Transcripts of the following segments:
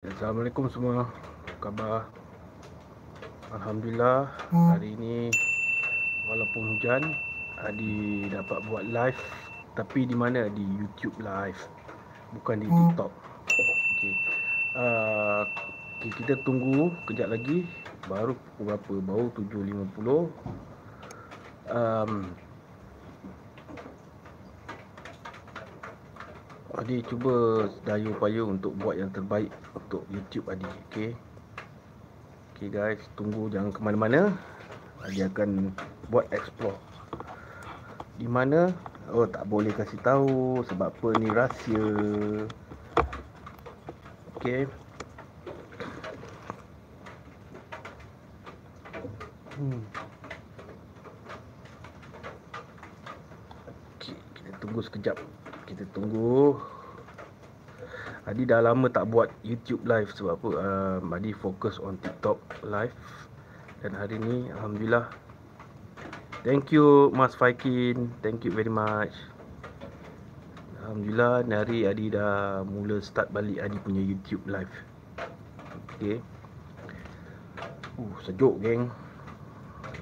Assalamualaikum semua. Khabar? Alhamdulillah Hari ini Walaupun hujan Adi dapat buat live Tapi di mana? Di YouTube live Bukan di TikTok. Okay. Uh, okay, Kita tunggu Kejap lagi. Baru pukul berapa? Baru 7.50 um, Adi cuba daya upaya untuk buat yang terbaik untuk YouTube Adi. Okey. Okey guys, tunggu jangan ke mana-mana. Adi akan buat explore. Di mana? Oh, tak boleh kasih tahu sebab apa ni rahsia. Okey. Hmm. Okay, kita tunggu sekejap kita tunggu. Adi dah lama tak buat YouTube live sebab apa? Um, Adi fokus on TikTok live. Dan hari ni Alhamdulillah. Thank you Mas Faikin. Thank you very much. Alhamdulillah hari Adi dah mula start balik Adi punya YouTube live. Ok uh, sejuk geng.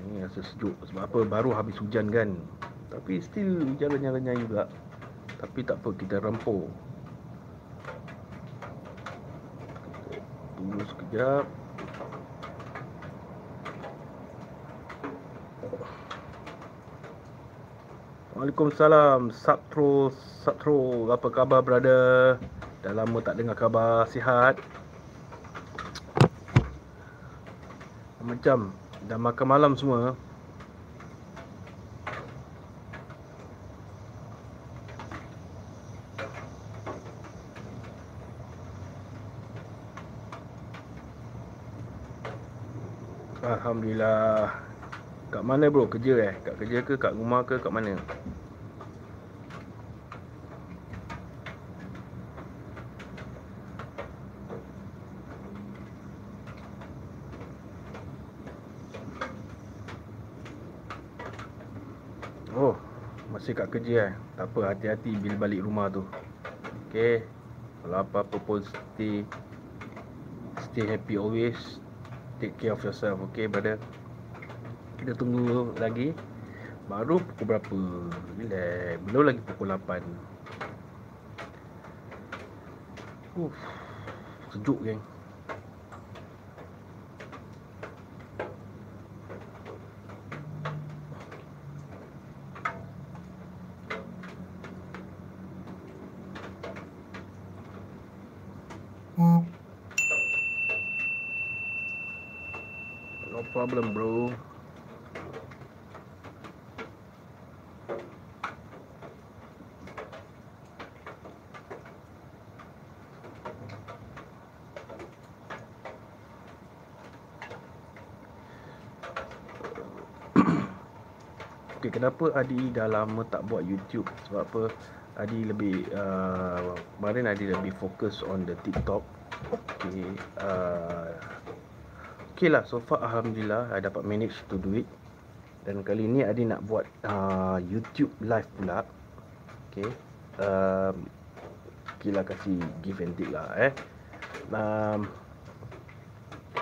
Ni rasa sejuk sebab apa? Baru habis hujan kan? Tapi still hujan renyah-renyah juga tapi tak apa kita rempur Tunggu sekejap. Waalaikumsalam Satro Satro Apa khabar brother? Dah lama tak dengar khabar Sihat. Macam Dah makan malam semua Alhamdulillah. Kat mana bro kerja eh? Kat kerja ke kat rumah ke kat mana? Oh, masih kat kerja eh. Tak apa, hati-hati bila balik rumah tu. Okay. Kalau apa-apa pun stay stay happy always take care of yourself okay? Brother kita tunggu lagi. Baru pukul berapa? Relax. Belum lagi pukul 8 Uf, sejuk geng problem, bro. Okay, kenapa Adi dah lama tak buat YouTube? Sebab apa? Adi lebih uh, kemarin Adi lebih fokus on the TikTok. Okay, uh, okay lah so far Alhamdulillah I dapat manage to do it dan kali ni Adi nak buat uh, YouTube live pula. Okay um, okay lah kasih give and take lah eh. Um,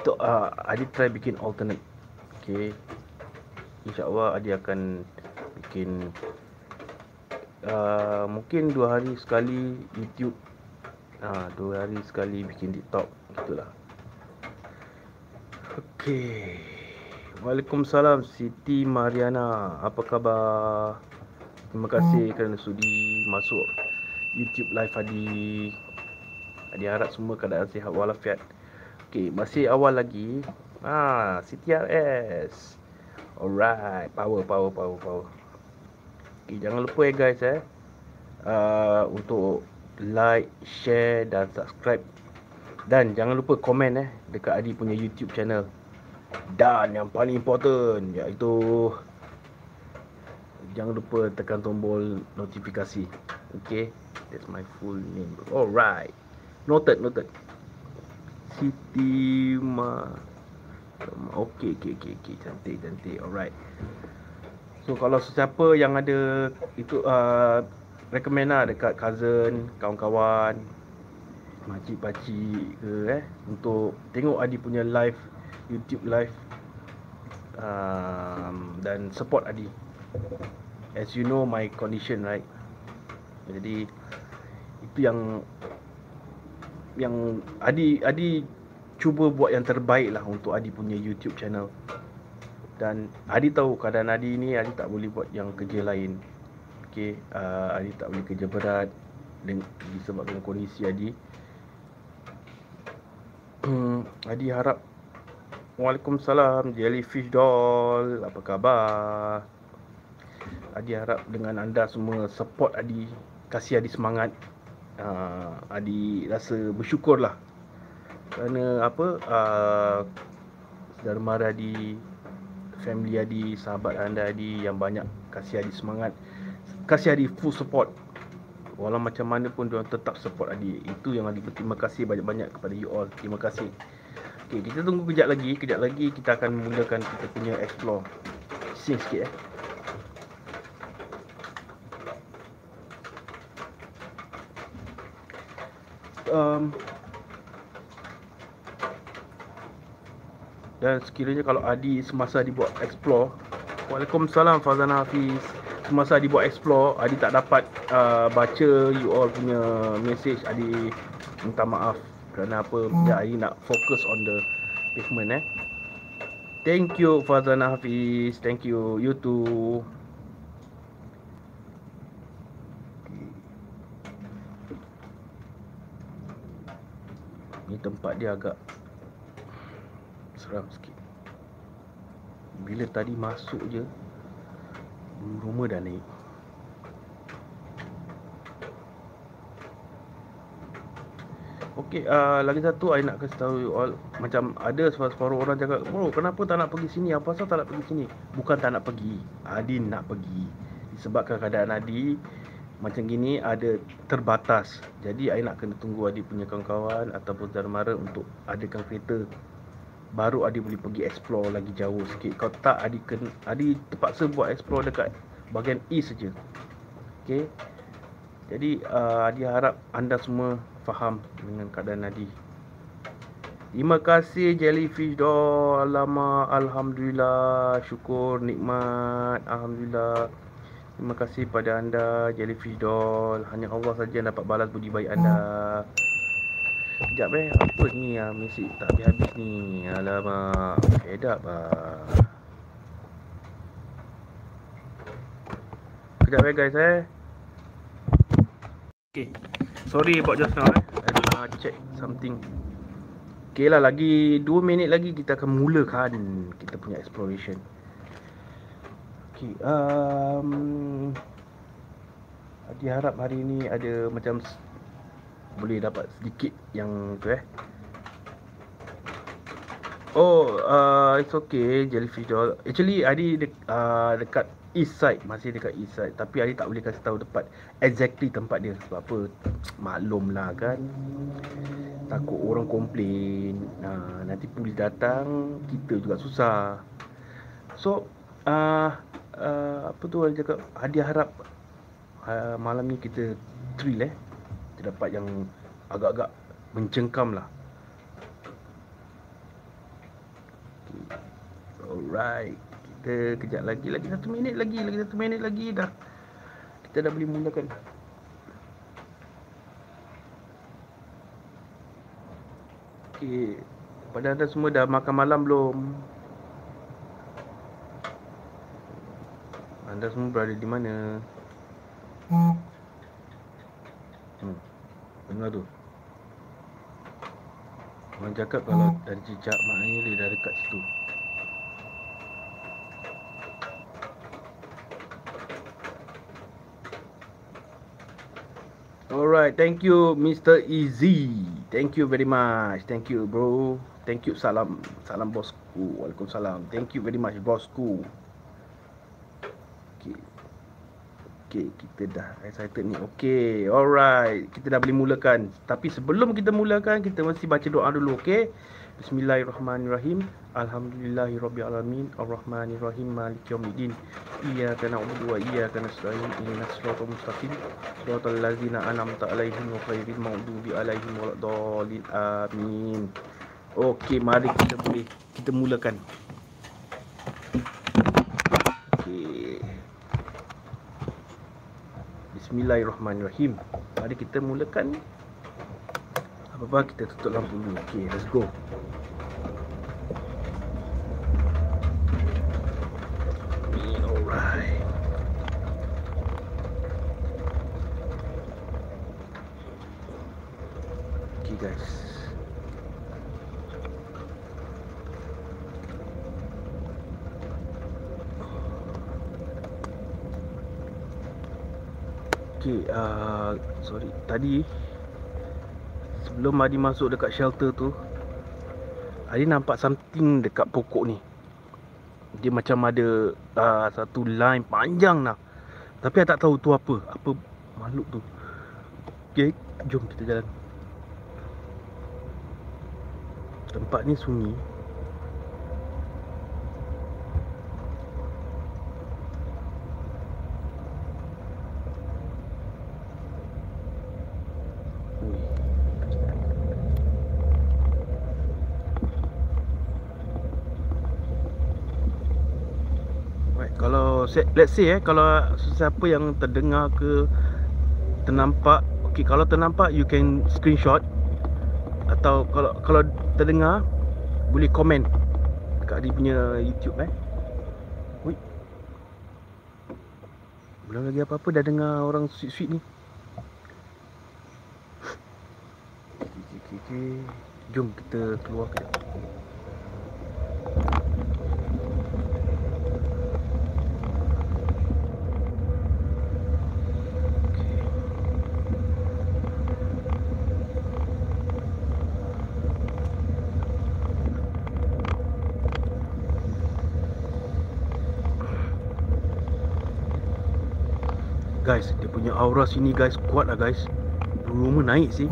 to, uh, Adi try bikin alternate. Okay InsyaAllah Adi akan bikin uh, mungkin dua hari sekali YouTube. Uh, dua hari sekali bikin TikTok gitulah Okey. Waalaikumsalam Siti Mariana. Apa khabar? Terima kasih hmm. kerana sudi masuk YouTube live Adi. Adi harap semua keadaan sihat walafiat. Okey, masih awal lagi. Ah, Siti RS. Alright, power power power power. Okey, jangan lupa ya guys eh. Uh, untuk like, share dan subscribe dan jangan lupa komen eh dekat Adi punya YouTube channel. Dan yang paling important iaitu jangan lupa tekan tombol notifikasi. Okay, that's my full name. Alright, noted, noted. Siti Ma. Okay, okay, okay, okay, cantik, cantik. Alright. So kalau sesiapa yang ada itu uh, recommend lah dekat cousin, kawan-kawan Makcik-pakcik ke eh Untuk tengok Adi punya live YouTube live um, Dan support Adi. As you know my condition right? Jadi Itu yang Yang Adi Adi Cuba buat yang terbaik lah Untuk Adi punya YouTube channel. Dan Adi tahu keadaan Adi ni Adi tak boleh buat yang kerja lain. Okay uh, Adi tak boleh kerja berat Disebabkan kondisi Adi. Hmm, Adi harap Waalaikumsalam Jellyfish doll. Apa khabar? Adi harap dengan anda semua Support Adi Kasih Adi semangat. Uh, Adi rasa bersyukur lah Kerana apa? Uh, Saudara mara Adi Family Adi Sahabat anda Adi Yang banyak Kasih Adi semangat. Kasih Adi full support. Walau macam mana pun dia tetap support adik. Itu yang Adi berterima kasih banyak-banyak kepada you all. Terima kasih. Okey, kita tunggu kejap lagi. Kejap lagi kita akan mulakan kita punya explore. Sing sikit eh. Um, dan sekiranya kalau Adi semasa dibuat explore Waalaikumsalam Fazan Hafiz semasa Adi buat explore Adi tak dapat uh, baca you all punya message Adi minta maaf kerana apa hmm. ya Adi nak fokus on the pavement eh. Thank you Fazan Hafiz. Thank you you too. Ni tempat dia agak seram sikit. Bila tadi masuk je rumah dah naik Okey, uh, lagi satu I nak kasih tahu you all Macam ada separuh orang cakap Bro, kenapa tak nak pergi sini? Apa pasal tak nak pergi sini? Bukan tak nak pergi Adi nak pergi Disebabkan keadaan Adi Macam gini ada terbatas Jadi I nak kena tunggu Adi punya kawan-kawan Ataupun saudara mara untuk adakan kereta baru Adi boleh pergi explore lagi jauh sikit. Kalau tak Adi kena Adi terpaksa buat explore dekat bahagian east saja. Okey. Jadi uh, Adi harap anda semua faham dengan keadaan Adi. Terima kasih Jellyfish doll. Alamak alhamdulillah syukur nikmat alhamdulillah. Terima kasih pada anda Jellyfish doll. Hanya Allah saja yang dapat balas budi baik anda. Sekejap eh Apa ni yang mesej tak habis-habis ni Alamak Fed up lah Sekejap eh guys eh Okay Sorry about just now eh. I nak check something. Okay lah lagi 2 minit lagi kita akan mulakan Kita punya exploration. Okay um, Adi harap hari ni ada macam boleh dapat sedikit yang tu eh. Oh, uh, it's okay Jellyfish doll. Actually, Adi de- uh, dekat east side Masih dekat east side. Tapi Adi tak boleh kasih tahu tempat Exactly tempat dia. Sebab apa? Maklum lah kan. Takut orang komplain. Uh, Nanti polis datang Kita juga susah. So uh, uh, Apa tu Adi cakap? Adi harap uh, Malam ni kita Thrill eh. Dapat yang agak-agak mencengkam lah. Alright Kita kejap lagi Lagi satu minit lagi Lagi satu minit lagi dah Kita dah boleh mulakan Okay Pada anda semua dah makan malam belum? Anda semua berada di mana? Hmm. hmm. Dengar tu Orang cakap kalau hmm. dari cicak maknanya dia dah dekat situ Alright, thank you Mr. Easy Thank you very much Thank you bro Thank you, salam Salam bosku Waalaikumsalam Thank you very much bosku Okay Okay, kita dah excited ni. Okay, alright. Kita dah boleh mulakan. Tapi sebelum kita mulakan, kita mesti baca doa dulu, okay? Bismillahirrahmanirrahim. Alhamdulillahirrabbilalamin. Arrahmanirrahim. Malik yawmiddin. Iyyaka na'budu wa iyyaka nasta'in. Ihdinas siratal mustaqim. Siratal ladzina an'amta 'alaihim ghairil maghdubi 'alaihim waladdallin. Amin. Okey, mari kita boleh kita mulakan. Okey. Bismillahirrahmanirrahim. Mari kita mulakan. Apa-apa kita tutup lampu dulu. Okey, let's go. Okay, uh, sorry. Tadi sebelum Adi masuk dekat shelter tu, Adi nampak something dekat pokok ni. Dia macam ada uh, satu line panjang lah. Tapi Adi tak tahu tu apa. Apa makhluk tu. Okay, jom kita jalan. Tempat ni sunyi. Let's say eh kalau siapa yang terdengar ke ternampak okey kalau ternampak you can screenshot atau kalau kalau terdengar boleh komen dekat dia punya YouTube eh Ui. belum lagi apa-apa dah dengar orang sweet-sweet ni okay, okay, okay. jom kita keluar kejap guys Dia punya aura sini guys. Kuat lah guys. Rumah naik sih.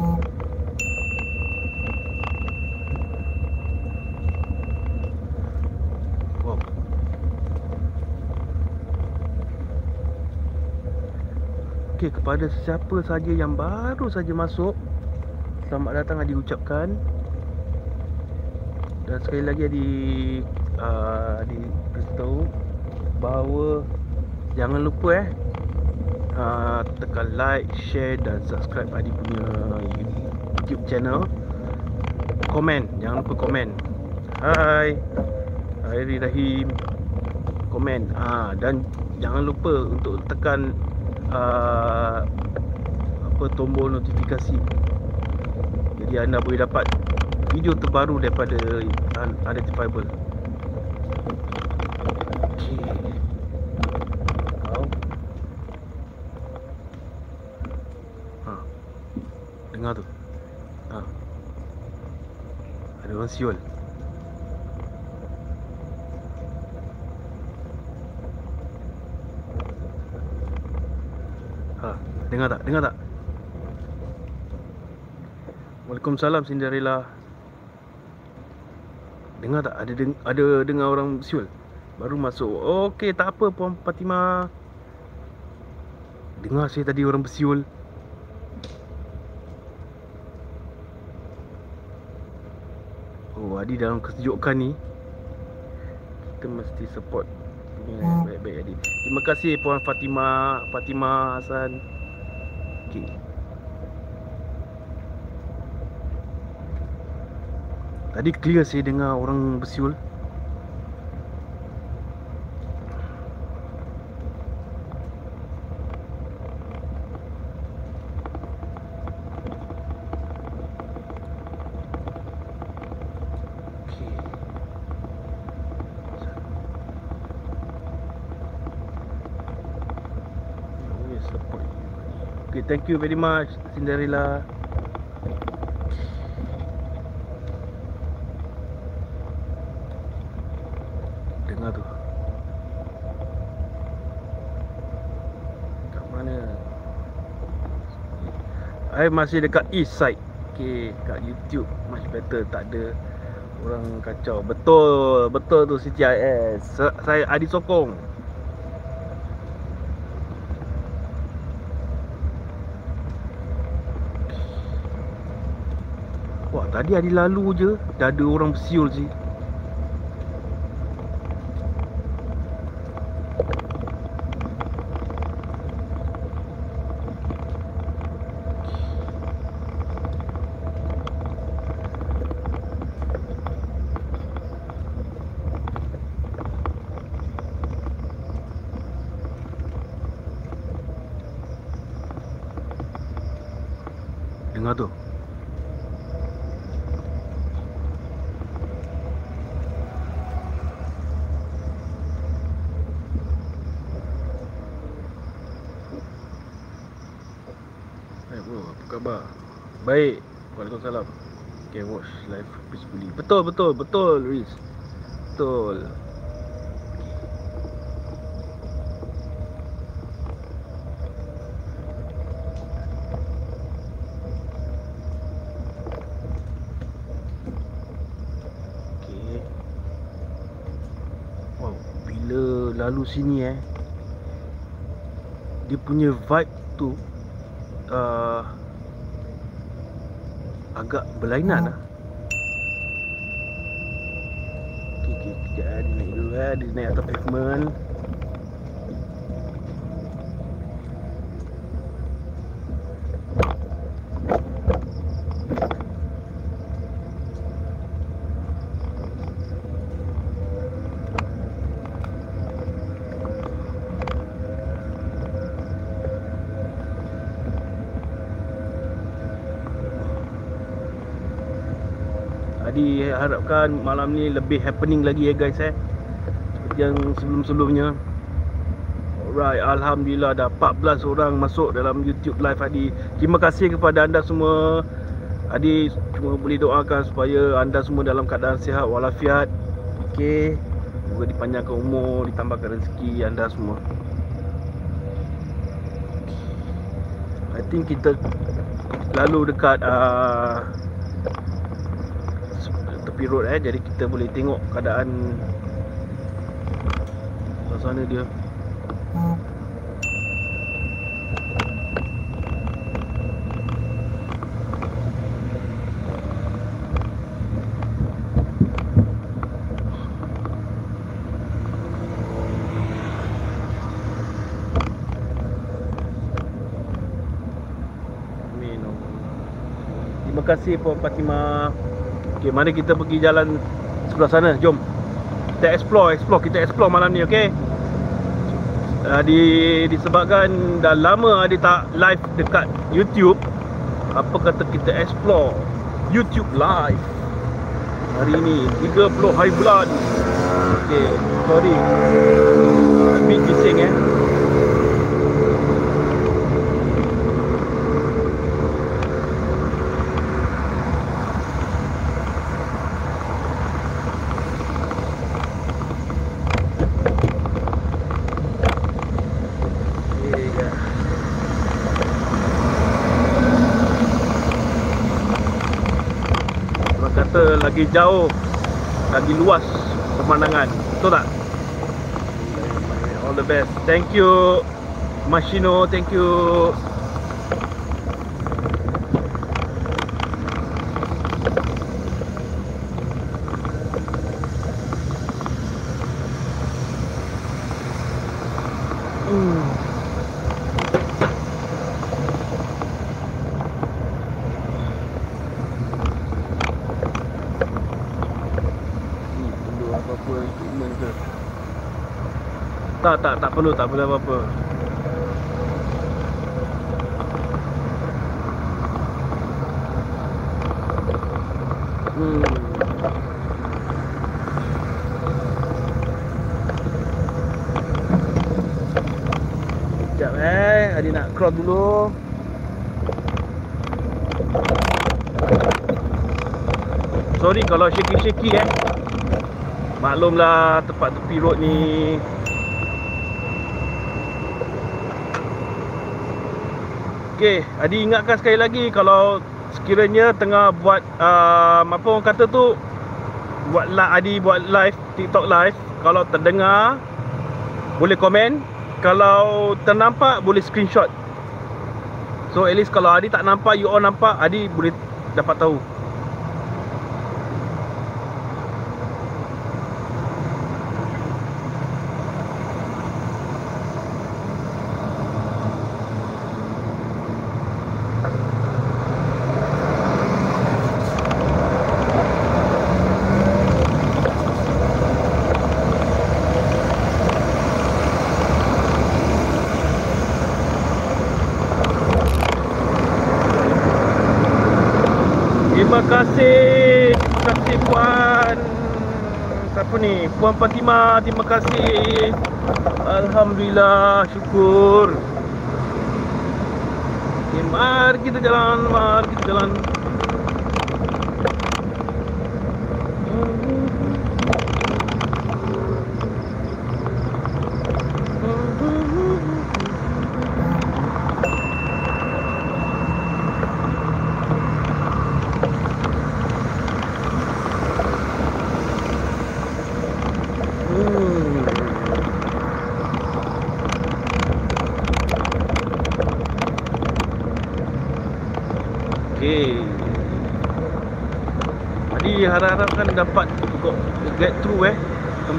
Okay kepada siapa saja yang baru saja masuk Selamat datang Adi ucapkan. Dan sekali lagi Adi uh, Adi beritahu Bahawa Jangan lupa eh uh, tekan like, share dan subscribe Adi punya YouTube channel. Komen, jangan lupa komen. Hai. Hai Rahim. Komen. Ah dan jangan lupa untuk tekan uh, apa tombol notifikasi. Jadi anda boleh dapat video terbaru daripada Identifiable. dengar tu ha. Ada orang siul ha. Dengar tak? Dengar tak? Waalaikumsalam Cinderella Dengar tak? Ada deng ada dengar orang siul Baru masuk Okey tak apa Puan Fatimah Dengar saya tadi orang bersiul Oh Adi dalam kesejukan ni Kita mesti support Punya baik-baik Adi Terima kasih Puan Fatima Fatima Hasan. Okay Tadi clear saya dengar orang bersiul thank you very much Cinderella. Dengar tu. Dekat mana? I masih dekat east side. Okay kat YouTube. Much better. Tak ada Orang kacau. Betul. Betul tu CTIS Saya Adi Sokong. Tadi Adi lalu je dah ada orang bersiul sih Dengar tu Hai bro, apa khabar? Baik, Waalaikumsalam Can watch live peacefully Betul, betul, betul Riz. Betul. Okay. Wow, bila lalu sini eh Dia punya vibe tu uh, Agak berlainan lah Okay, okay, kejap eh, dia eh Dia naik atas pavement. Jadi harapkan malam ni lebih happening lagi ya guys eh yang sebelum-sebelumnya. Alright, Alhamdulillah dah 14 orang masuk dalam YouTube live Adi. Terima kasih kepada anda semua. Adi cuma boleh doakan supaya anda semua dalam keadaan sihat walafiat. Okay Semoga dipanjangkan umur, ditambahkan rezeki anda semua. I think kita lalu dekat uh, tepi road eh. Jadi kita boleh tengok keadaan suasana dia. Terima kasih Puan Fatimah Okey, mari kita pergi jalan sebelah sana. Jom. Kita explore, explore, kita explore malam ni, okey? Uh, di disebabkan dah lama ada tak live dekat YouTube. Apa kata kita explore YouTube live. Hari ni 30 hari bulan. Okey, sorry. Ambil bising eh. Iya. Orang kata lagi jauh Lagi luas pemandangan. Betul tak? All the best. Thank you Mashino. Thank you Hmm. Ni perlu apa-apa equipment ke? Tak, tak, tak perlu, tak perlu apa-apa. Hmm. Sekejap eh, Adi nak cross dulu. Sorry kalau shaky-shaky eh Maklumlah tempat tepi road ni Okey, Adi ingatkan sekali lagi kalau sekiranya tengah buat uh, apa orang kata tu buat live Adi buat live TikTok live kalau terdengar boleh komen. Kalau ternampak boleh screenshot. So at least kalau Adi tak nampak you all nampak Adi boleh dapat tahu Terima kasih Terima kasih Puan Siapa ni? Puan Fatimah Terima kasih. Alhamdulillah Syukur. Okay, Mari kita jalan Mari kita jalan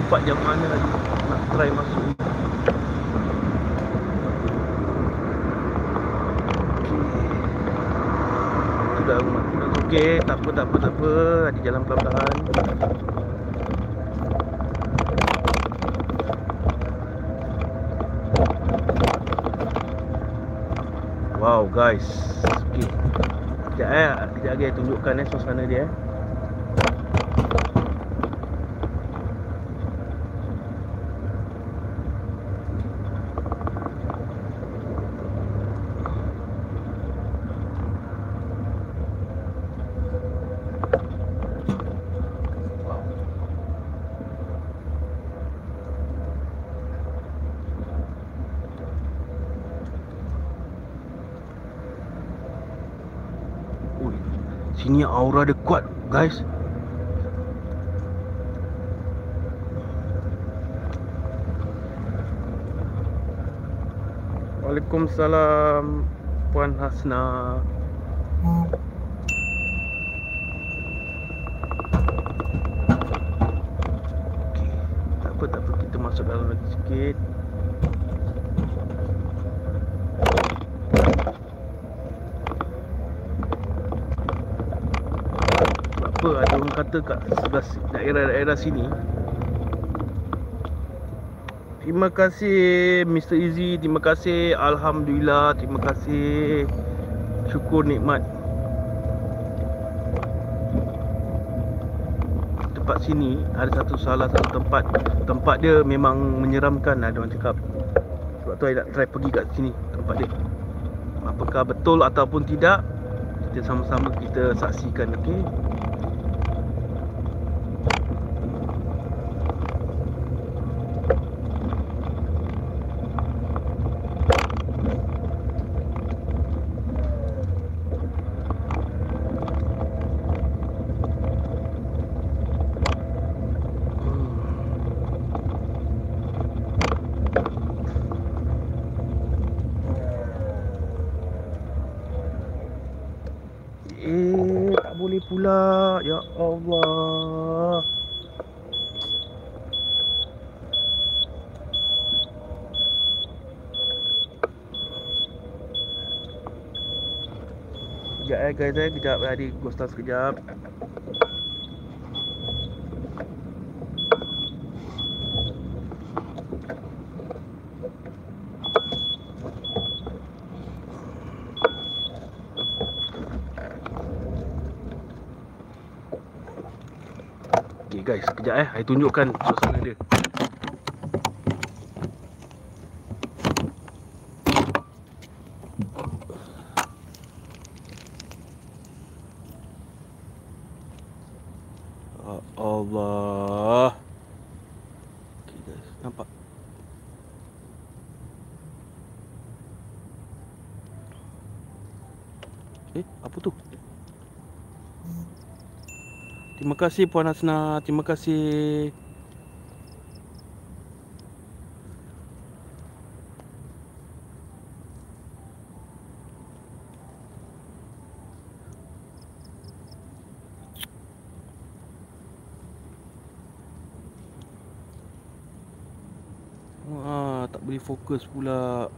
tempat yang mana lagi nak Waalaikumsalam Puan Hasna. Okey, tak apa tak apa kita masuk dalam lagi sikit. Sebab apa ada orang kata kat sebelah daerah-daerah sini Terima kasih Mr. Easy. Terima kasih. Alhamdulillah Terima kasih. Syukur nikmat. Tempat sini Ada satu salah satu tempat. Tempat dia memang menyeramkan Ada orang cakap. Sebab tu saya nak try pergi kat sini Tempat dia. Apakah betul ataupun tidak Kita sama-sama kita saksikan okey Eh, tak boleh pula. Ya Allah. Sekejap eh guys eh. Kejap hari Ghosta sekejap. Guys, sekejap eh. Saya tunjukkan suasana dia. Ya Allah. Okay guys, nampak? Eh, apa tu? Terima kasih Puan Hasna. Terima kasih. Ah, tak boleh fokus pula.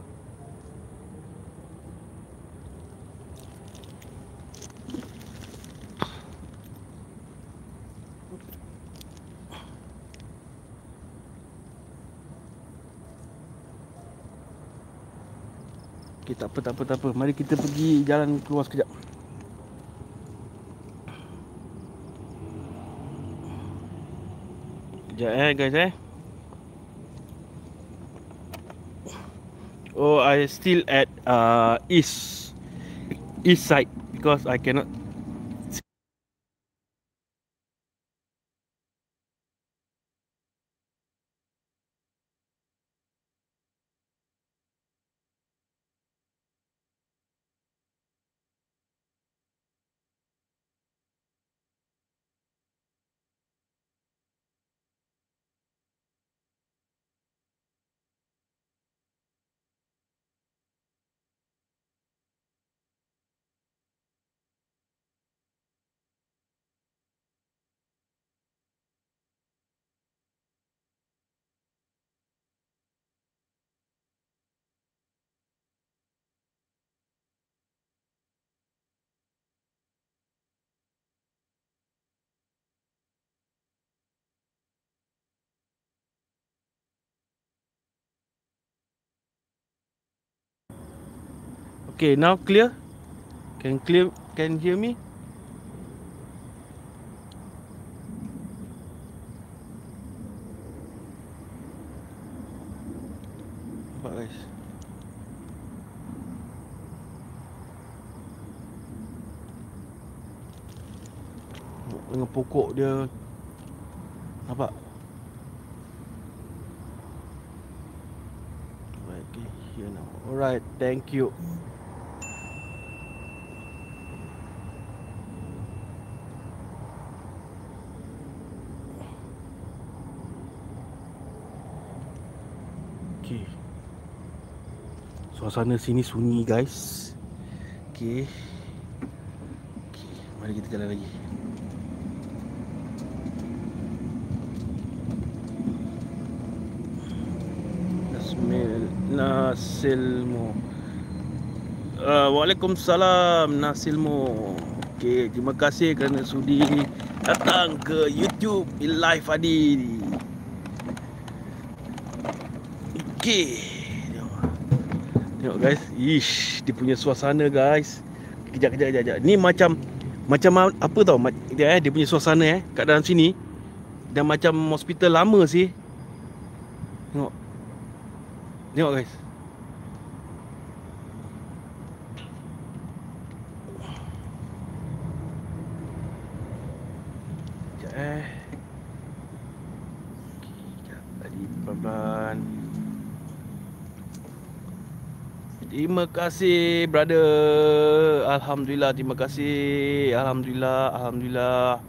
Tak apa, tak apa, tak apa. Mari kita pergi jalan keluar sekejap. Sekejap eh guys eh. Oh, I still at uh, east east side because I cannot Okay, now clear? Can clear can hear me? Dengan pokok dia Nampak? Okay, here now. Alright, thank you. Okey. Suasana sini sunyi guys. Okey, mari kita jalan lagi. Nasilmo. Uh, Waalaikumsalam Nasilmo. Okey, terima kasih kerana sudi datang ke YouTube Live Adi. Okey. Tengok. Guys. Ish, dia punya suasana guys. Kejap kejap kejap. kejap. Ni macam macam apa tau? Dia eh dia punya suasana eh kat dalam sini. Dan macam hospital lama sih. Tengok. Tengok guys. Sekejap eh. Sekejap. Tadi pelan-pelan. Terima kasih brother. Alhamdulillah terima kasih. Alhamdulillah, alhamdulillah.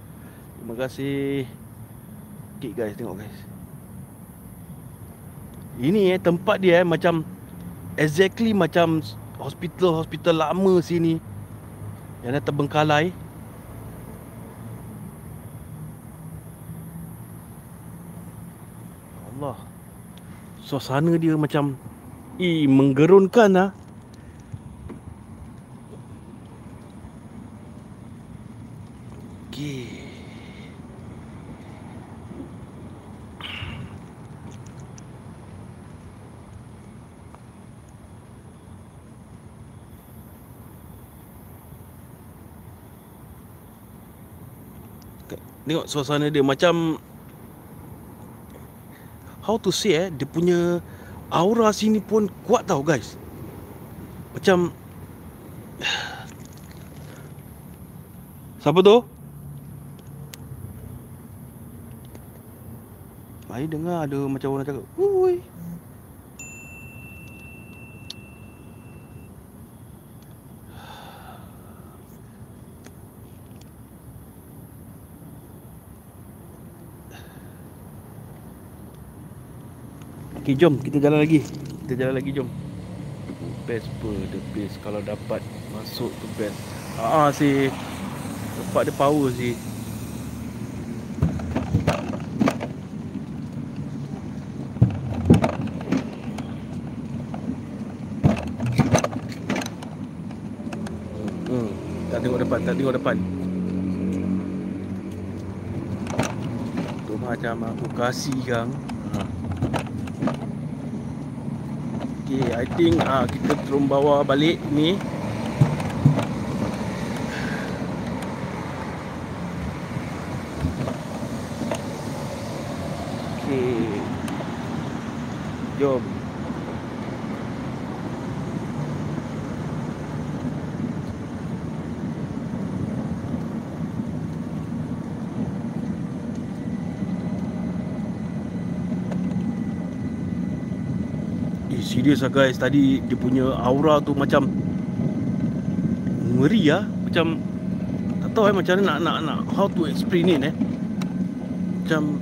Terima kasih. Okay guys, tengok guys. Ini eh tempat dia eh macam exactly macam hospital-hospital lama sini. Yang dah terbengkalai. Allah. Suasana dia macam i menggerunkan ah. Tengok suasana dia macam How to say eh Dia punya Aura sini pun kuat tau guys Macam Siapa tu? Saya dengar ada macam orang cakap Ui Okay jom kita jalan lagi. Kita jalan lagi jom. Best per the best. Kalau dapat masuk tu best. Haa ah, si. Tempat dia power sih Hmm, tak tengok depan, tak tengok depan. Tu macam aku kasih kang. Okay, I think ah kita terus bawa balik ni. Okay. Jom. Eh serius lah guys. Tadi dia punya aura tu macam Ngeri lah Macam Tak tahu eh macam mana nak, nak, nak How to explain it eh. Macam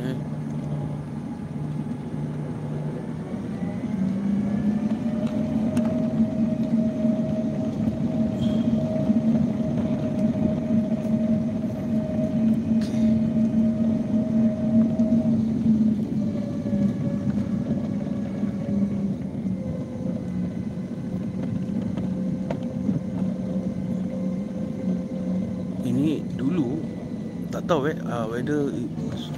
Eh. Ini dulu tak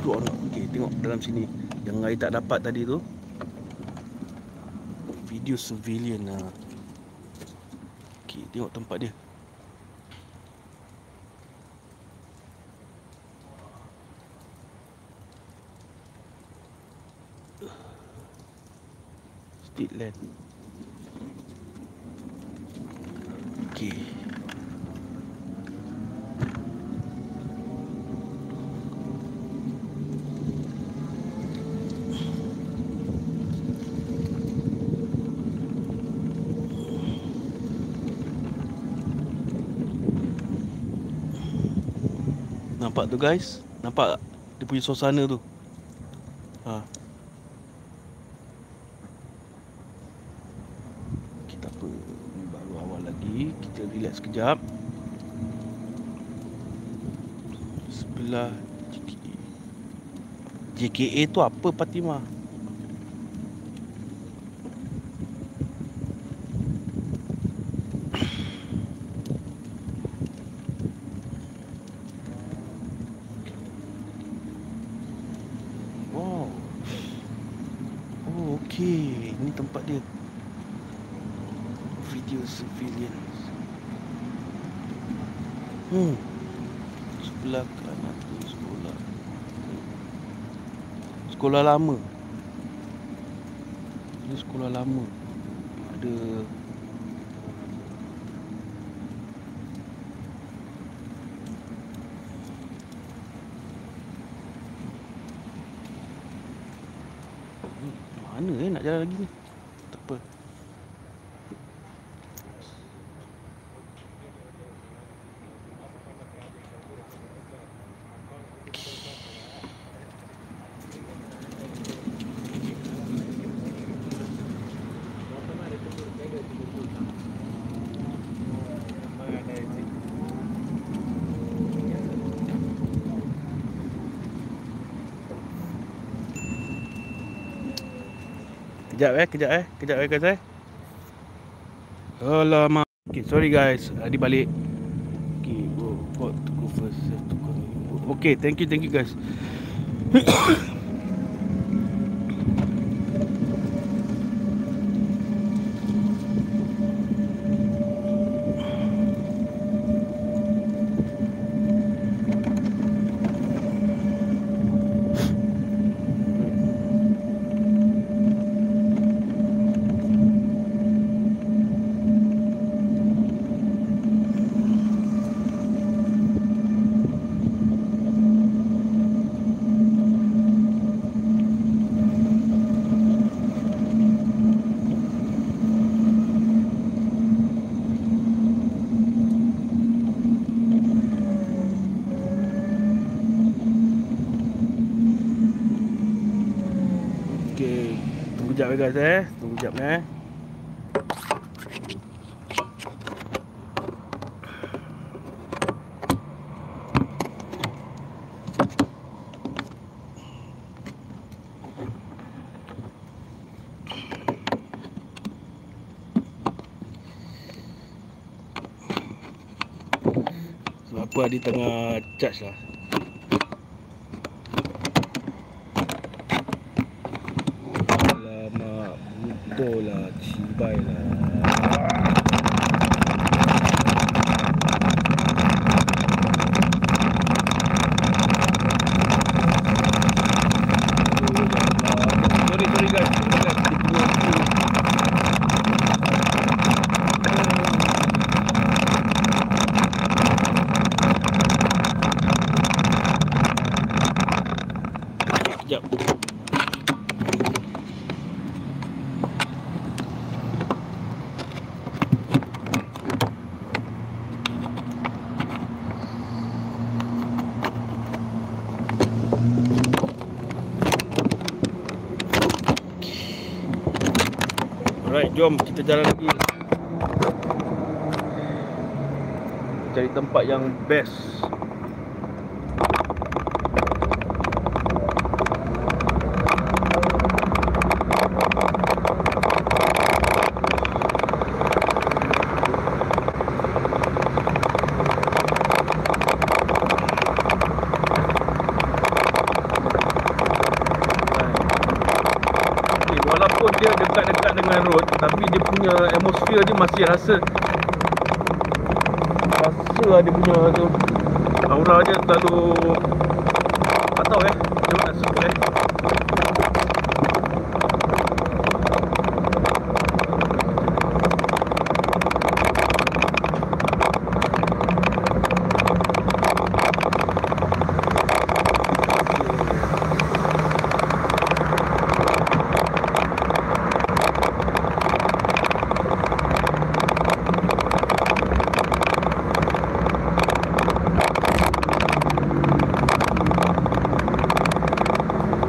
true or not. Okay, tengok dalam sini yang I tak dapat tadi tu. Video civilian lah. Okay, tengok tempat dia. Nampak tu guys? Nampak tak? Dia punya suasana tu. Ha. Kita apa? Ni baru awal lagi. Kita relax sekejap. Sebelah JKA. JKA tu apa Fatimah? Oh. Oh, okey. Ini tempat dia. Video surveillance. Hmm. Sebelah kanan tu sekolah. Sekolah lama. Ini sekolah lama. Ada Hmm, Mana eh nak jalan lagi ni? Tak apa. Kejap eh, kejap eh, kejap eh guys eh. Alamak. Okay, sorry guys. Adi balik. Okay, go, go to go first. Go. Okay, thank you, thank you guys. Apa dia tengah charge lah. Alamak Betul lah Cibai lah Sorry, sorry guys. Sorry guys. Dia punya tu. Sekejap. Alright, jom kita jalan lagi. Cari tempat yang best. Okay, walaupun dia dekat-dekat dengan road tapi dia punya dia masih rasa. Rasa lah dia punya tu. Aura dia terlalu tak tahu eh. Mana nak sebut eh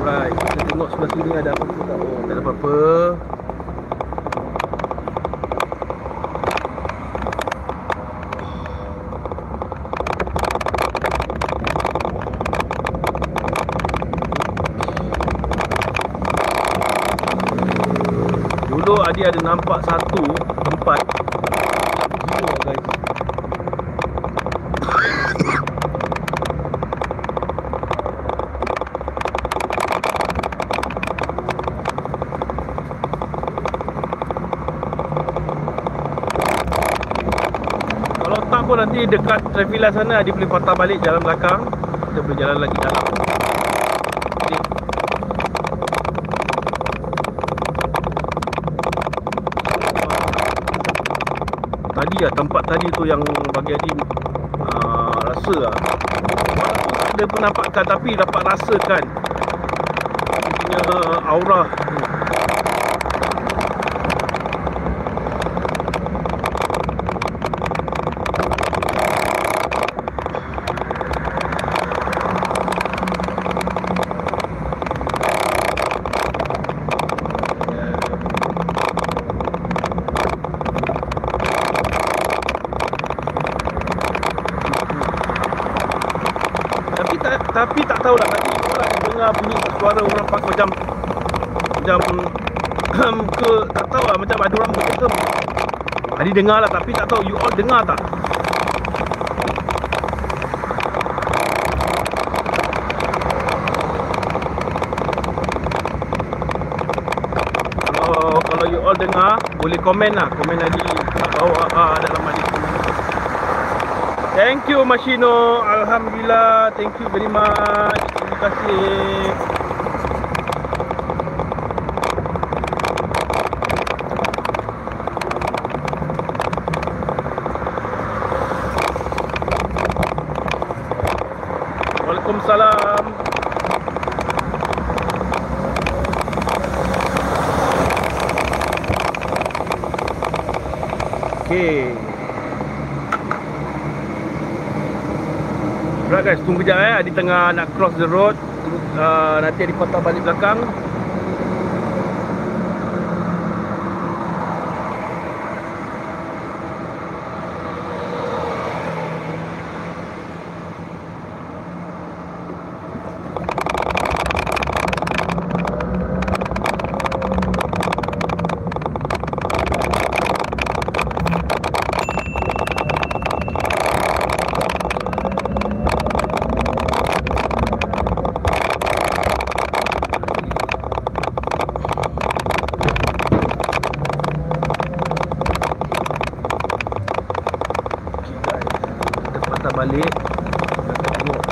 Alright, kita tengok sebelah sini ada apa-apa tak? Oh, tak ada apa-apa. Dulu Adi ada nampak satu tempat Gila lah guys Pun nanti dekat traffic light sana Adi boleh patah balik jalan belakang. Kita boleh jalan lagi dalam. Tadi lah tempat tadi tu yang bagi Adi uh, Rasa lah. Walaupun ada penampakan tapi dapat rasakan. Dia punya aura tu Tapi tak tapi tak tahulah tadi orang dengar bunyi suara orang pak macam macam ke tak tahu lah macam ada orang berketem. Tadi dengar lah tapi tak tahu you all dengar tak? Kalau kalau you all dengar boleh komen lah komen lagi bawah ah, dalam hadis komen. Thank you Mashino. Alhamdulillah. Thank you very much. Terima kasih. Waalaikumsalam. Okay. Alright guys, tunggu kejap eh. Adi tengah nak cross the road. Uh, nanti Adi patah balik belakang. nak balik Kita akan tengok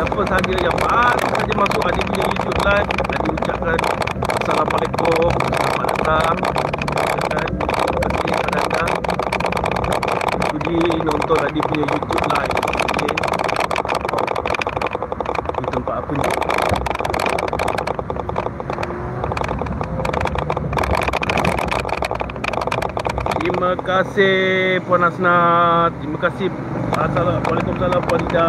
Siapa sahaja yang baru saja masuk Adi punya YouTube live Adi ucapkan Assalamualaikum Selamat datang Dan terima kasih telah datang Sudi nonton Adi punya YouTube live okay. Di tempat apa ni Terima kasih Puan Asna Terima kasih. Assalamualaikum Assalamualaikum. Puan Ida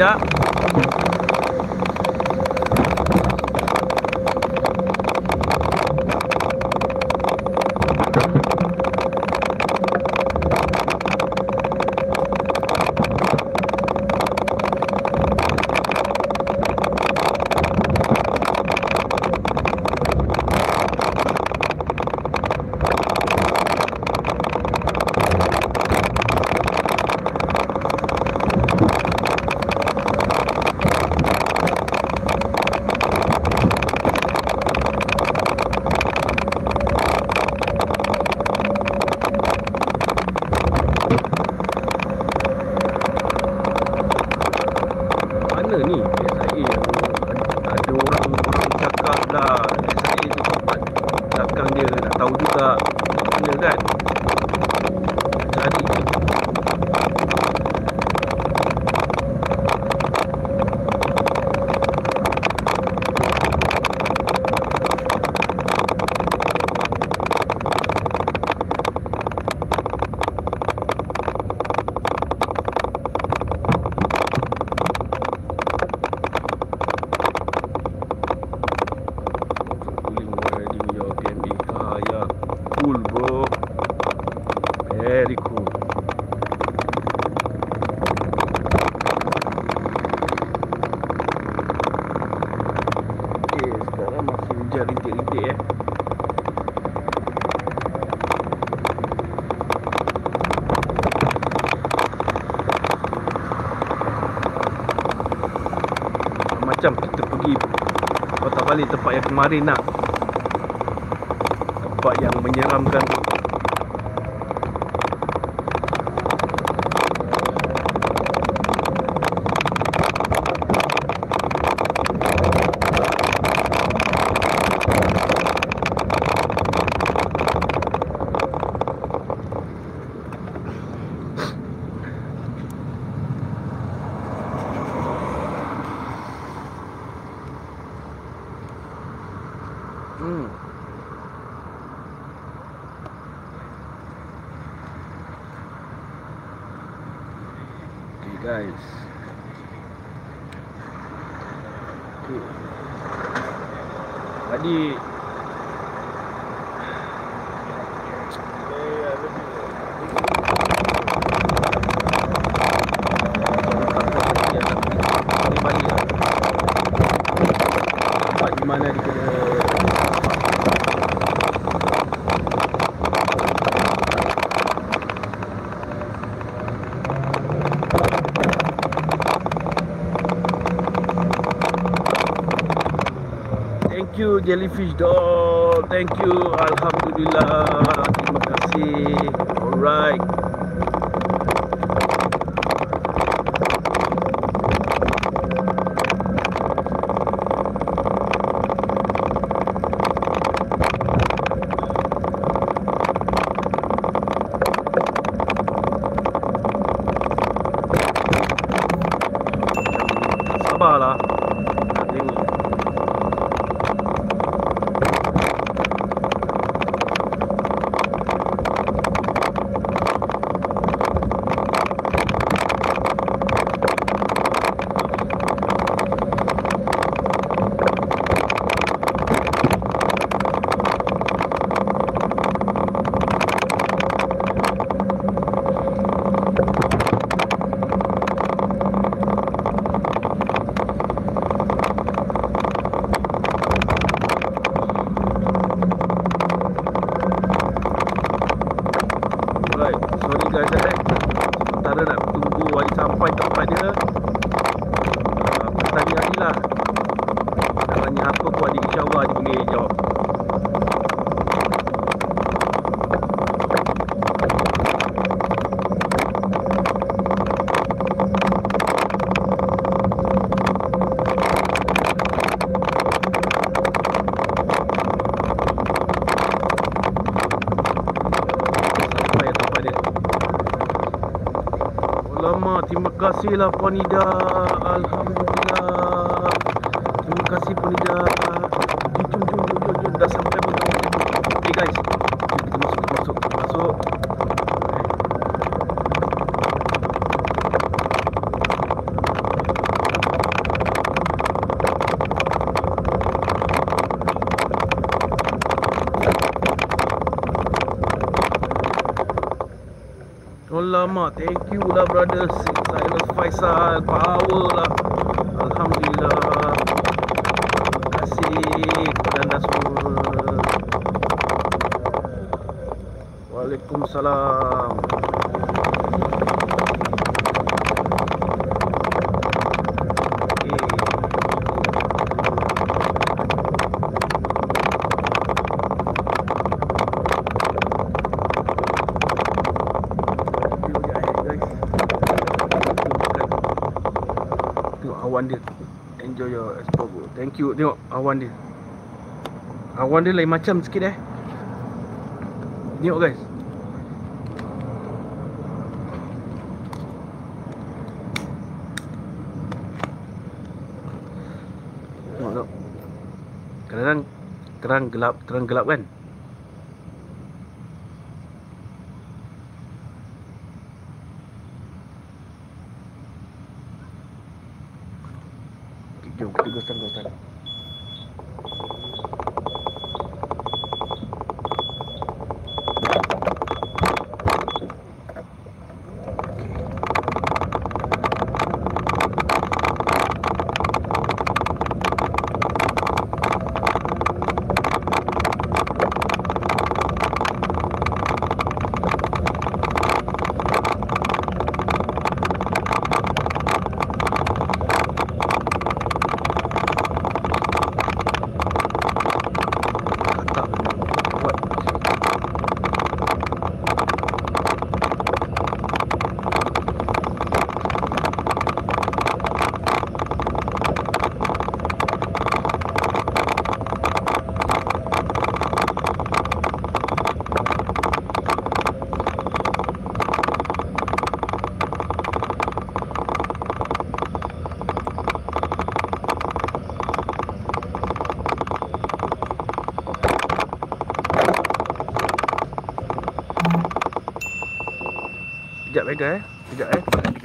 ataupun kemarin lah tempat yang menyeramkan. jellyfish dog. thank you alhamdulillah InsyaAllah dia? Boleh jawab Terima kasihlah Panida Alhamdulillah. Terima kasih Panida Thank you lah brothers, Silas Faisal Power lah. Alhamdulillah. Terima kasih kepada anda semua. Waalaikumsalam. cute tengok awan dia. Awan dia lain macam sikit eh. Tengok guys. Tengok tengok. Kadang-kadang terang gelap terang gelap kan? Sekejap Vega eh. Sekejap eh.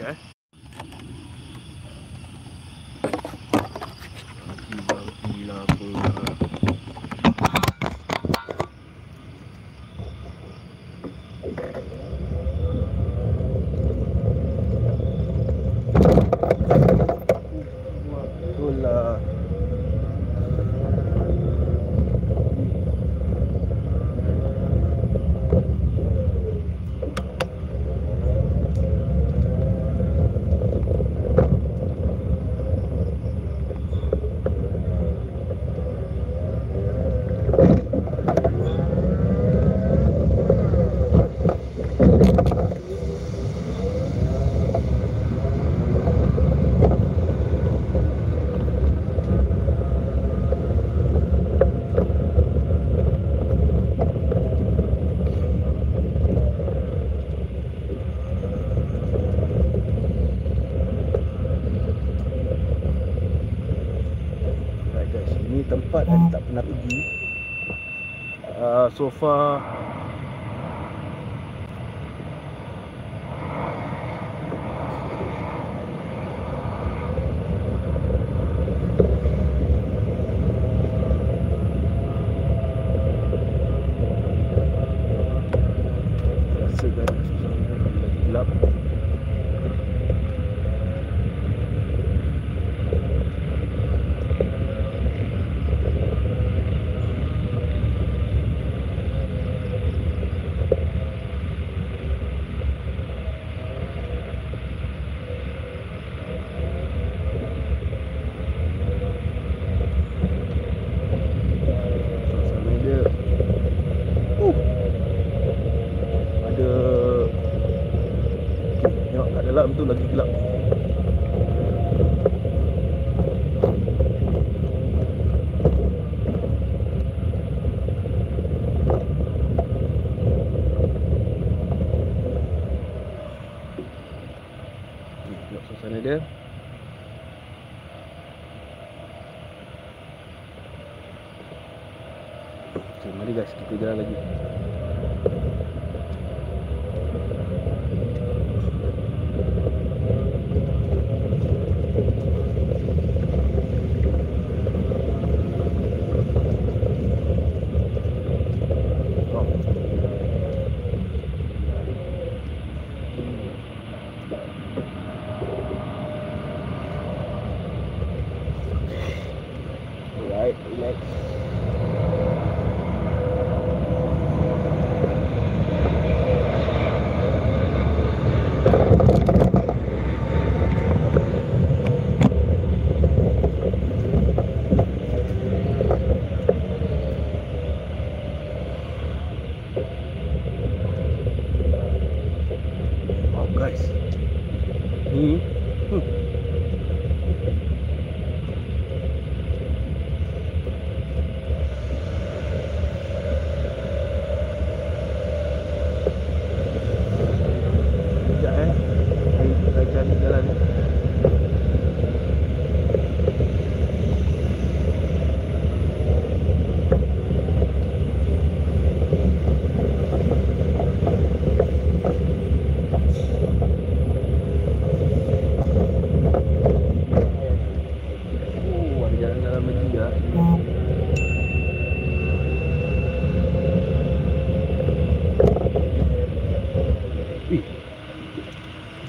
Uh, so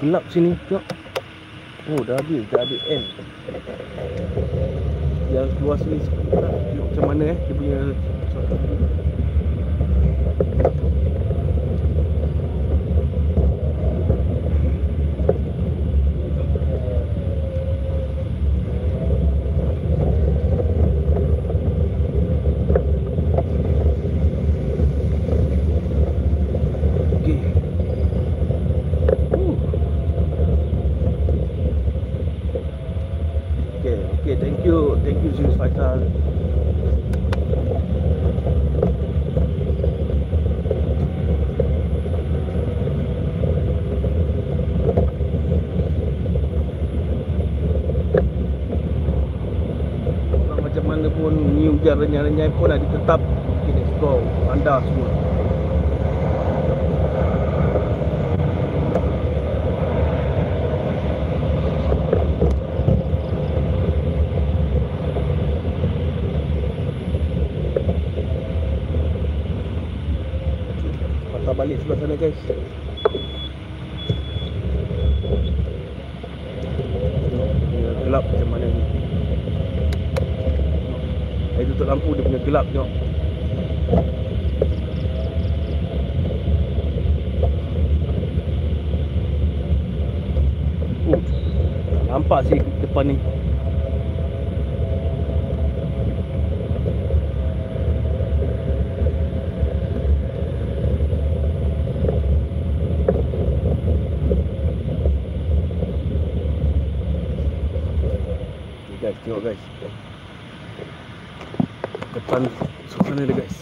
Gelap sini tengok. Oh dah habis dah habis end. Yang keluar sini tengok macam mana eh dia punya suasana. Okey. Uh. Okay, okay, thank you, thank you Zeus Faisal. Walau macam mana pun hujan renyai-renyai pun ada tetap kita explore anda semua. Balik sebelah sana guys Tengok dia gelap macam mana ni Saya tutup lampu dia punya gelap tengok Uh, Nampak sih depan ni Ni guys, tengok guys Depan suasana dia guys.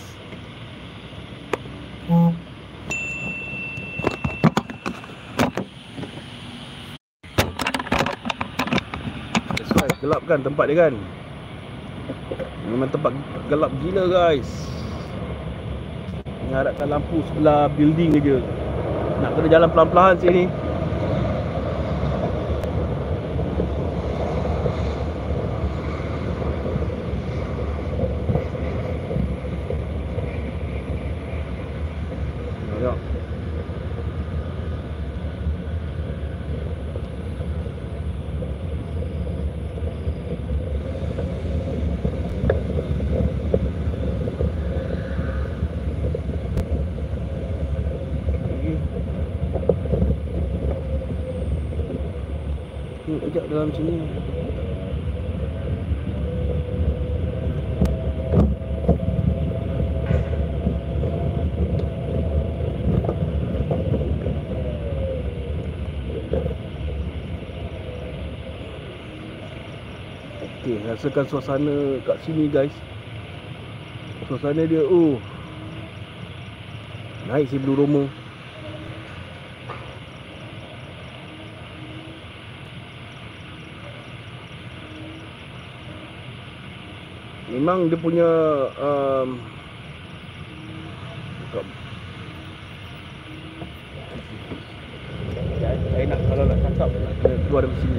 That's why, gelap kan tempat dia kan? Memang tempat gelap gila guys. Mengharapkan lampu sebelah building je. Nak kena jalan pelan-pelan sini Tengok Okay. Tengok kejap dalam sini Okey, rasakan suasana kat sini guys. Suasana dia oh. Naik si Blue Romo. Memang dia punya um, saya, saya nak kalau nak cakap nak kena keluar dari sini.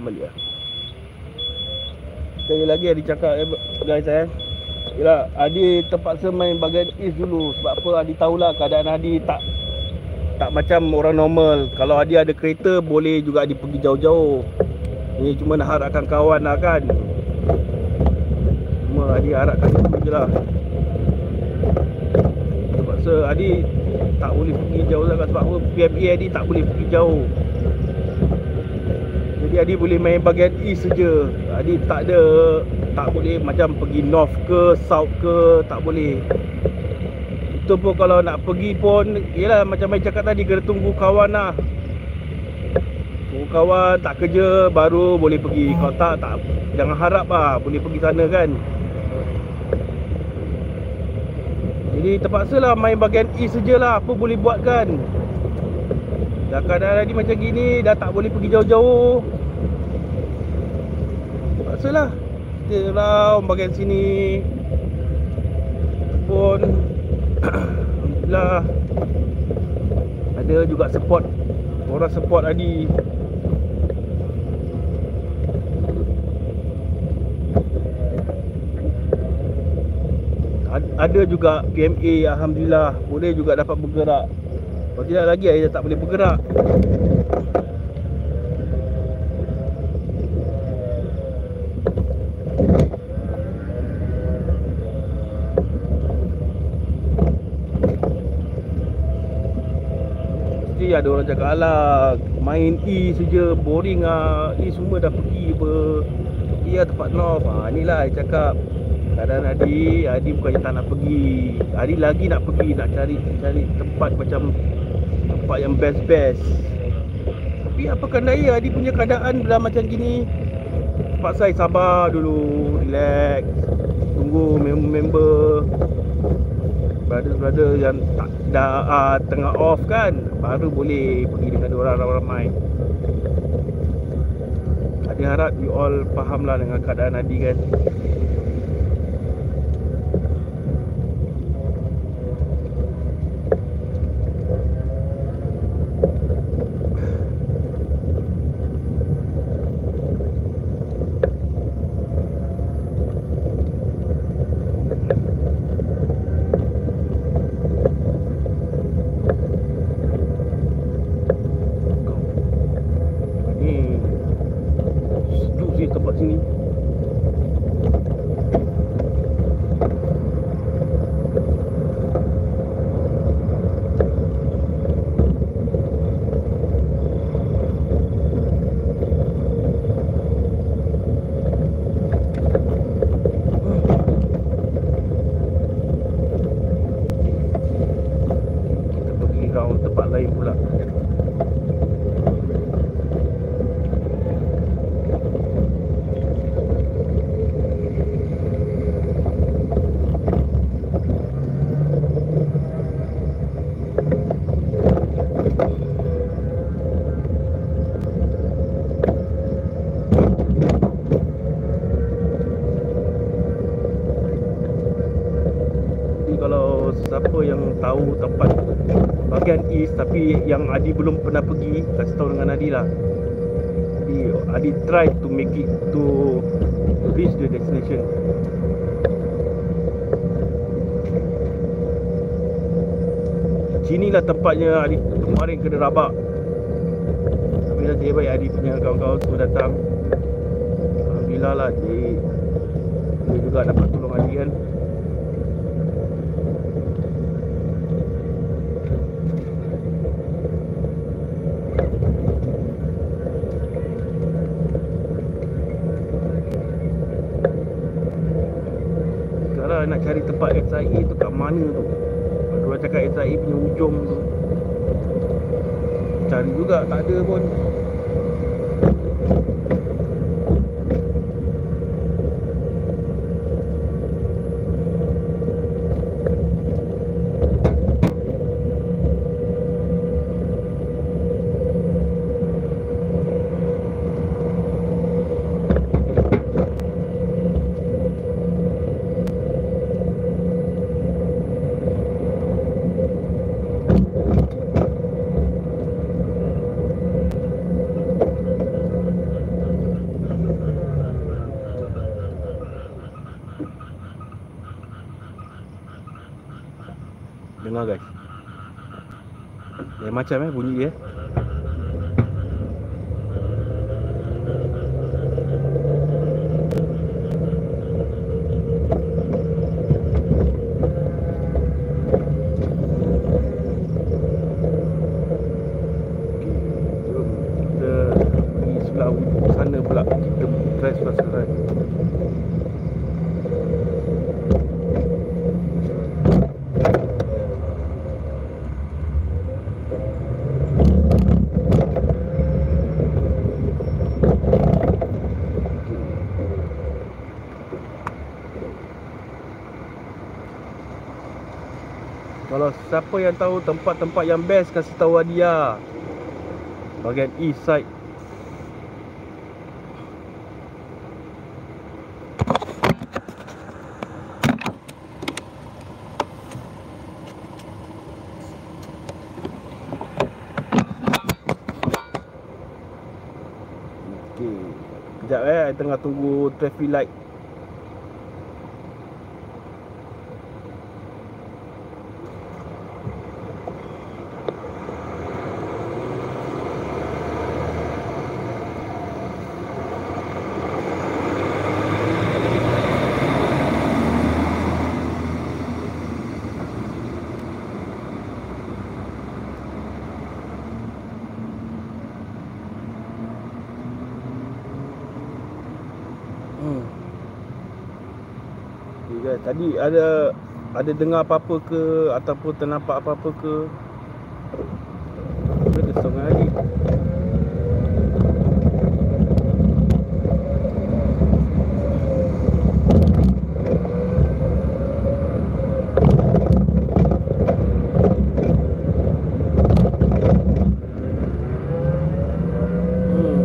Rostam balik lah. Sekali lagi Adi cakap eh, guys eh. Yelah Adi terpaksa main bagian east dulu Sebab apa? Adi tahulah keadaan Adi tak Tak macam orang normal. Kalau Adi ada kereta boleh juga Adi pergi jauh-jauh. Ini cuma nak harapkan kawan lah kan? Cuma Adi harapkan itu je lah. Terpaksa Adi tak boleh pergi jauh sangat Sebab apa? PMA Adi tak boleh pergi jauh jadi Adi boleh main bahagian east saja. Adi tak ada tak boleh macam pergi north ke south ke tak boleh. Itu pun kalau nak pergi pun yalah macam mai cakap tadi kena tunggu kawan lah. Tunggu kawan tak kerja baru boleh pergi. Kalau tak tak jangan harap lah boleh pergi sana kan. Jadi terpaksalah main bahagian east sajalah apa boleh buat kan. Dah keadaan tadi macam gini Dah tak boleh pergi jauh-jauh Kita lah. Orang bagian sini Pun Alhamdulillah Ada juga support. Orang support Adi Ada juga PMA Alhamdulillah. Boleh juga dapat bergerak. Kalau tidak lagi Aida tak boleh bergerak Mesti ada orang cakap Alah main E saja boring ah. E semua dah pergi apa E lah tempat north. Ha, Inilah saya cakap. Kadang Adi, Adi bukannya tak nak pergi. Adi lagi nak pergi Nak cari cari tempat macam Tempat yang best-best. Tapi apakah daya Adi punya keadaan dah macam gini? Terpaksa saya sabar dulu Relax Tunggu member-member Brother-brother yang tak dah uh, tengah off kan Baru boleh pergi dengan orang ramai-ramai. Harap you all faham lah dengan keadaan Adi kan tahu tempat bahagian east tapi yang Adi belum pernah pergi kasih tahu dengan Adi lah. Jadi Adi try to make it to reach the destination. Sini lah tempatnya Adi kemarin kena rabak. Tapi nanti baik Adi punya kawan-kawan tu datang Dengar guys. Lain macam eh bunyi dia sana pula kita transfer sekarang Kalau siapa yang tahu tempat-tempat yang best kasih tahu dia. Bahagian east side. Okey. Kejap eh, tengah tunggu traffic light. Tadi ada ada dengar apa-apa ke ataupun ternampak apa-apa ke? Ada kesong lagi. Hmm.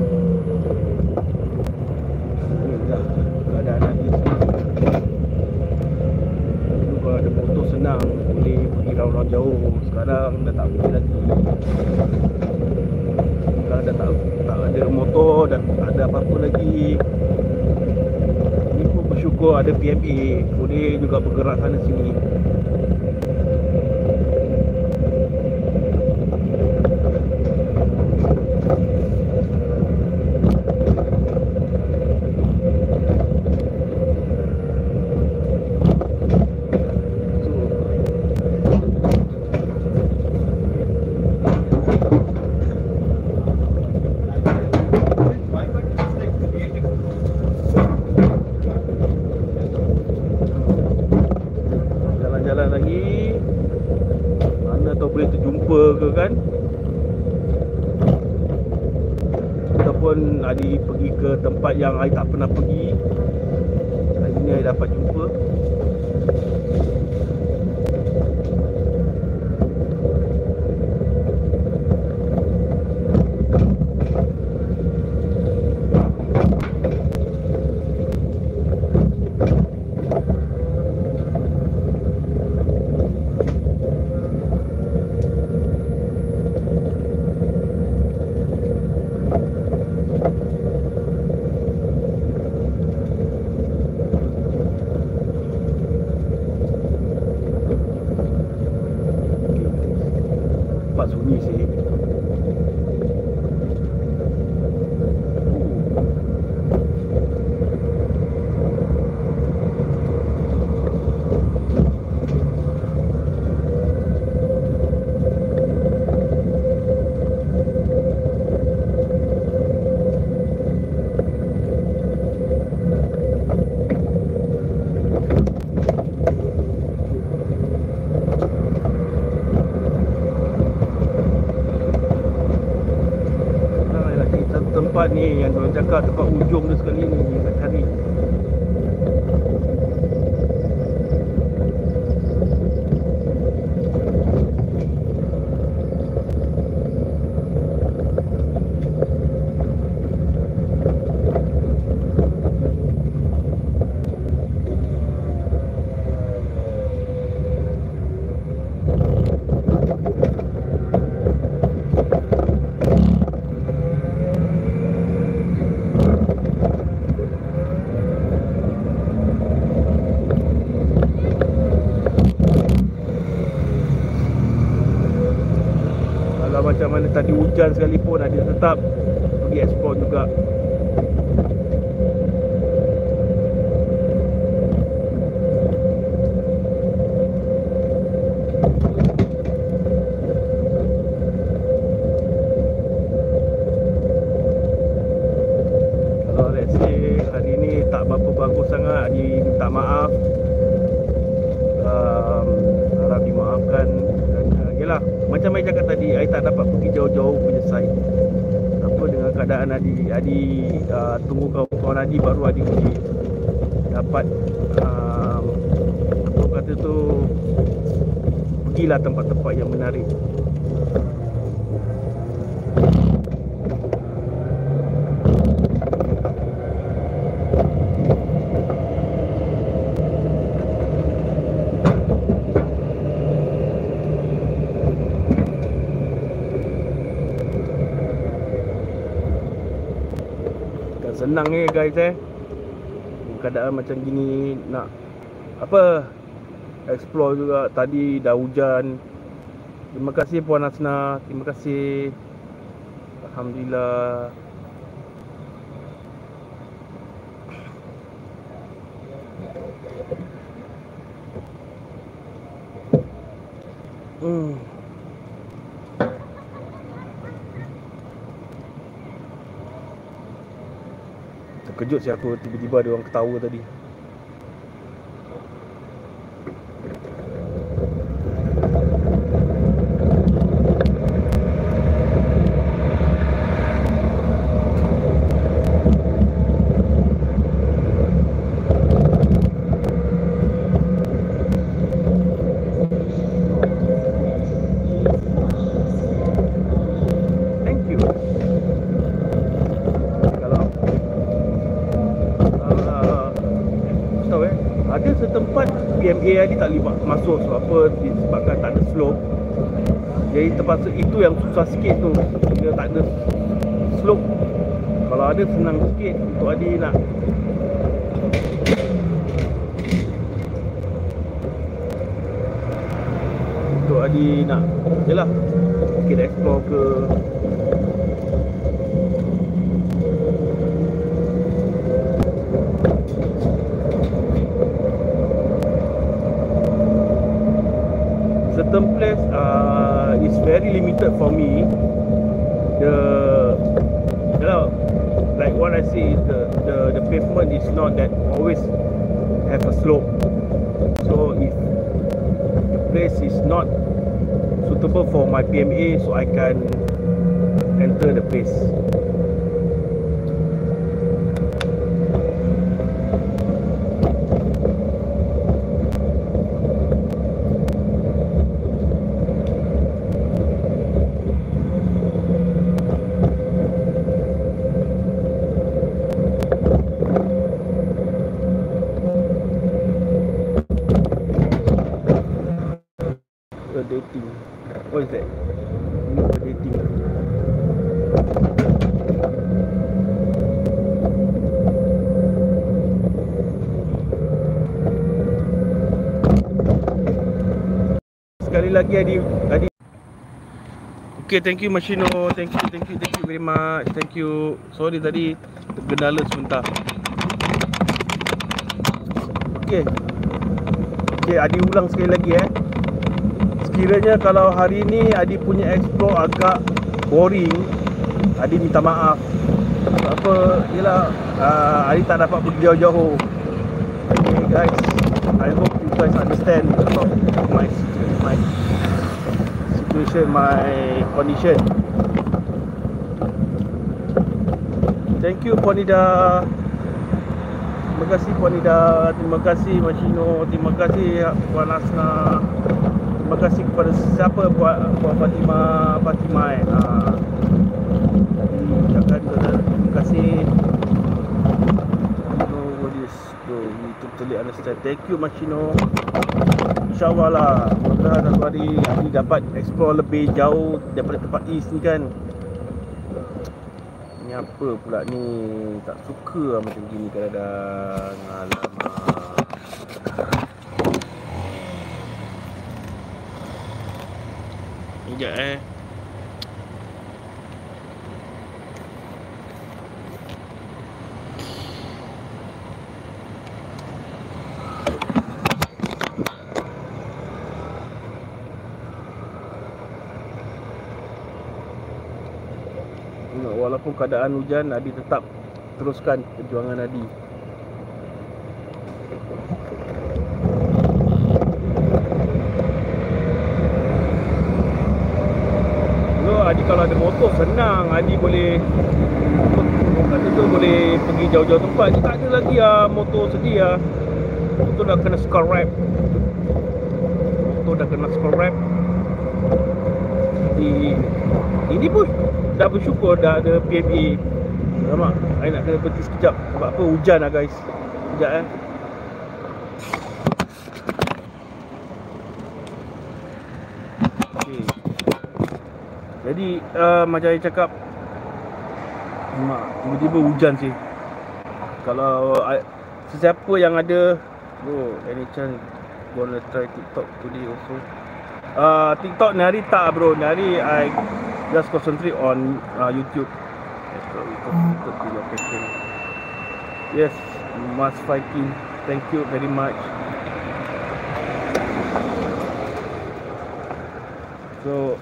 Inilah keadaan lagi Dulu kalau ada motor senang Boleh pergi round-round jauh Sekarang dah tak boleh lagi Sekarang dah tak, tak ada motor Dan tak ada apa-apa lagi Ini pun bersyukur ada PMA Boleh juga bergerak sana sini Jalan-jalan lagi. Mana tahu boleh terjumpa ke kan? Ataupun Adi pergi ke tempat yang Adi tak pernah pergi Hari ni Adi dapat jumpa Tempat sunyi sih Nah, lagi satu tempat ni yang diorang cakap tempat ujung dia sekali hujan sekalipun Adi tetap pergi explore juga Kalau let's say hari ni tak berapa bagus sangat Adi minta maaf um, Harap dimaafkan Dan uh, yelah Macam saya cakap tadi Saya tak dapat pergi jauh-jauh punya site Apa dengan keadaan Adi Adi uh, tunggu kawan-kawan Adi Baru Adi pergi Dapat um, Apa orang kata tu Pergilah tempat-tempat yang menarik Bukan senang ni guys eh. Keadaan macam gini Nak Apa Explore juga. Tadi dah hujan. Terima kasih Puan Hasna Terima kasih. Alhamdulillah. Hmm Terkejut sih aku tiba-tiba ada orang ketawa tadi Thank you Kalau uh, tahu eh ada setempat PMA ni tak boleh ma- masuk sebab apa? Disebabkan tak ada slope jadi terpaksa itu yang susah sikit tu. Dia tak ada slope kalau ada senang sikit untuk Adi nak untuk Adi nak yelah mungkin explore ke certain place uh, is very limited for me. The you know, like what I see is the, the the pavement is not that always have a slope. So if the place is not suitable for my PMA, so I can enter the place. A dating. What is that? Meet a dating. Sekali lagi Adi Adi Okay, thank you Mashino. Thank you, thank you, thank you very much. Thank you. Sorry tadi tergendala sebentar. Okay. Okay, Adi ulang sekali lagi eh. Sekiranya kalau hari ni Adi punya explore agak boring, Adi minta maaf. Sebab apa? Yelah, uh, Adi tak dapat pergi jauh-jauh. Okay guys, I hope you guys understand about my my situation, my condition. Thank you Ponida. Terima kasih Ponida, terima kasih Mashino, terima kasih Puan Asna. Terima kasih kepada siapa Puan, Puan Fatimah Fatimah eh. Uh, tadi ucapkan terima kasih. We totally understand. Thank you Mashino. InsyaAllah lah. Mudah-mudahan satu hari Adi dapat explore lebih jauh Daripada tempat east ni kan. Ni apa pula ni? Tak suka lah macam gini kadang-kadang. Alamak. Sekejap eh keadaan hujan Adi tetap teruskan perjuangan Adi. Lo Adi kalau ada motor senang. Adi boleh kata tu boleh pergi jauh-jauh tempat. Dia tak ada lagi ah motor sedia ah. Motor dah kena scrap Motor dah kena scrap Jadi Ini pun dah bersyukur dah ada PMA Nampak? Saya nak kena berhenti sekejap Sebab apa? Hujan lah guys Sekejap eh Okay. Jadi uh, macam saya cakap Mak, tiba-tiba hujan sih Kalau uh, Sesiapa yang ada Oh, any chance Gonna try TikTok today also uh, TikTok ni hari tak bro Ni hari I Just concentrate on uh, YouTube. Question. Yes Mas Viking Thank you very much. So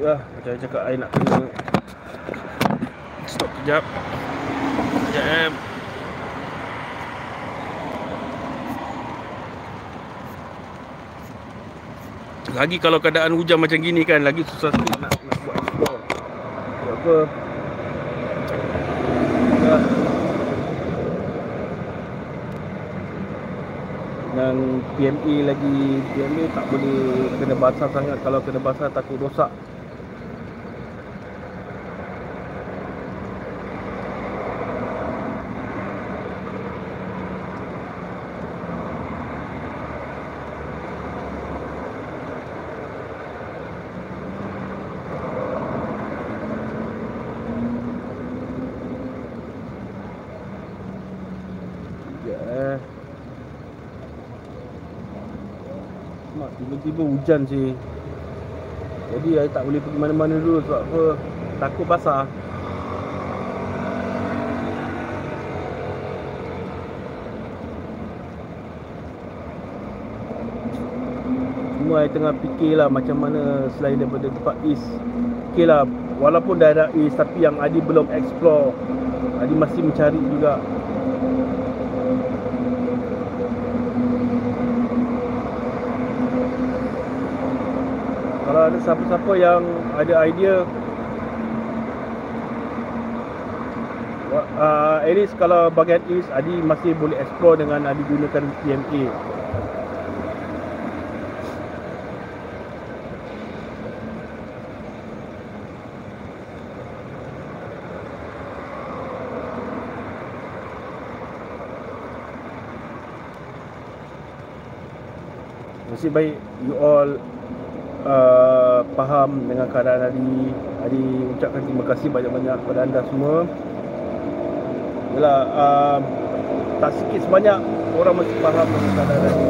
Ya, macam saya cakap I nak kena Stop kejap. Sekejap eh. Lagi kalau keadaan hujan macam gini kan Lagi susah sikit nak, nak buat explore Sebab apa ya. Dengan PMA lagi PMA tak boleh kena basah sangat Kalau kena basah takut rosak Sekejap eh Mak tiba-tiba hujan sih Jadi saya tak boleh pergi mana-mana dulu sebab apa? Takut basah. Semua saya tengah fikirlah macam mana selain daripada tempat east. Okay lah Walaupun daerah east tapi yang Adi belum explore. Adi masih mencari juga ada siapa-siapa yang ada idea. Uh, At least kalau bahagian east Adi masih boleh explore dengan Adi gunakan PMA Nasib baik you all uh, faham dengan keadaan Adi. Adi ucapkan terima kasih banyak-banyak kepada anda semua. Yalah, uh, tak sikit sebanyak orang masih faham dengan keadaan Adi.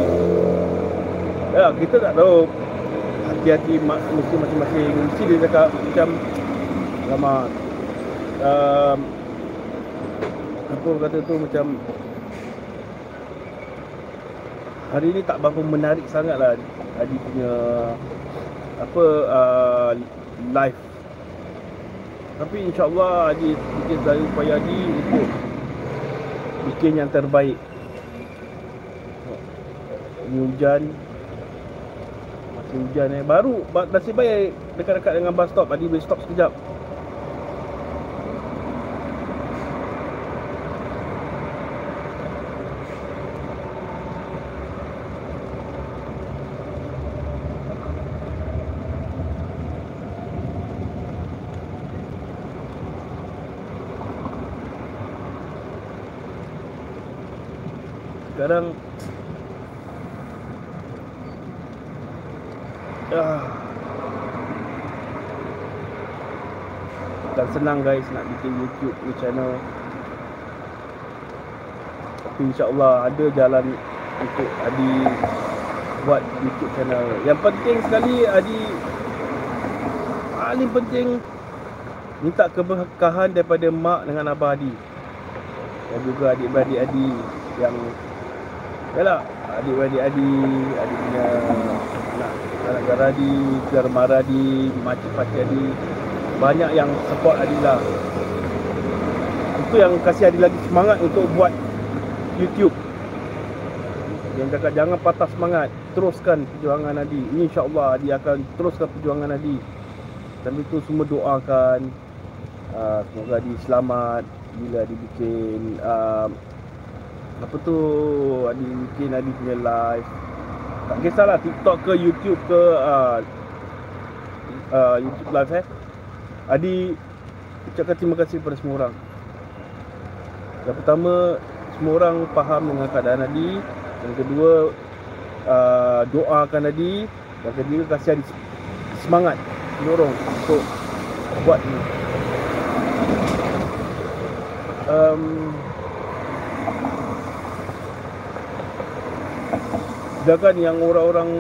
Ya, kita tak tahu. Hati-hati mesti masing-masing. Mesti dia cakap macam Lama um, Apa kata tu macam Hari ni tak berapa menarik sangat lah Adi punya Apa uh, Live Tapi insyaAllah Adi bikin saya supaya Adi Untuk Bikin yang terbaik. Ini hujan. Masih hujan eh. Baru Nasib baik Dekat-dekat dengan bus stop. Adi boleh stop sekejap sekarang ah, bukan senang guys nak bikin YouTube ni channel. Tapi insyaAllah ada jalan untuk Adi buat YouTube channel. Yang penting sekali Adi paling penting minta keberkahan daripada mak dengan abah Adi. Dan juga adik-beradik Adi yang Yalah. Adik-beradik Adi Adik punya Anak Anak gara Adi Germara Adi Makcik pakcik Adi. Banyak yang support Adi lah. Itu yang kasih Adi lagi semangat untuk buat YouTube. Yang cakap jangan patah semangat. Teruskan perjuangan Adi. Ini insyaAllah Adi akan teruskan perjuangan Adi. Sambil itu semua doakan. Uh, semoga Adi selamat bila Adi bikin uh, apa tu Adi bikin Adi punya live. Tak kisahlah TikTok ke YouTube ke uh, uh, YouTube live eh. Adi ucapkan terima kasih kepada semua orang. Yang pertama semua orang faham dengan keadaan Adi. Yang kedua uh, doakan Adi. Yang ketiga kasih Adi semangat dorong untuk buat ni. Um, sedangkan yang orang-orang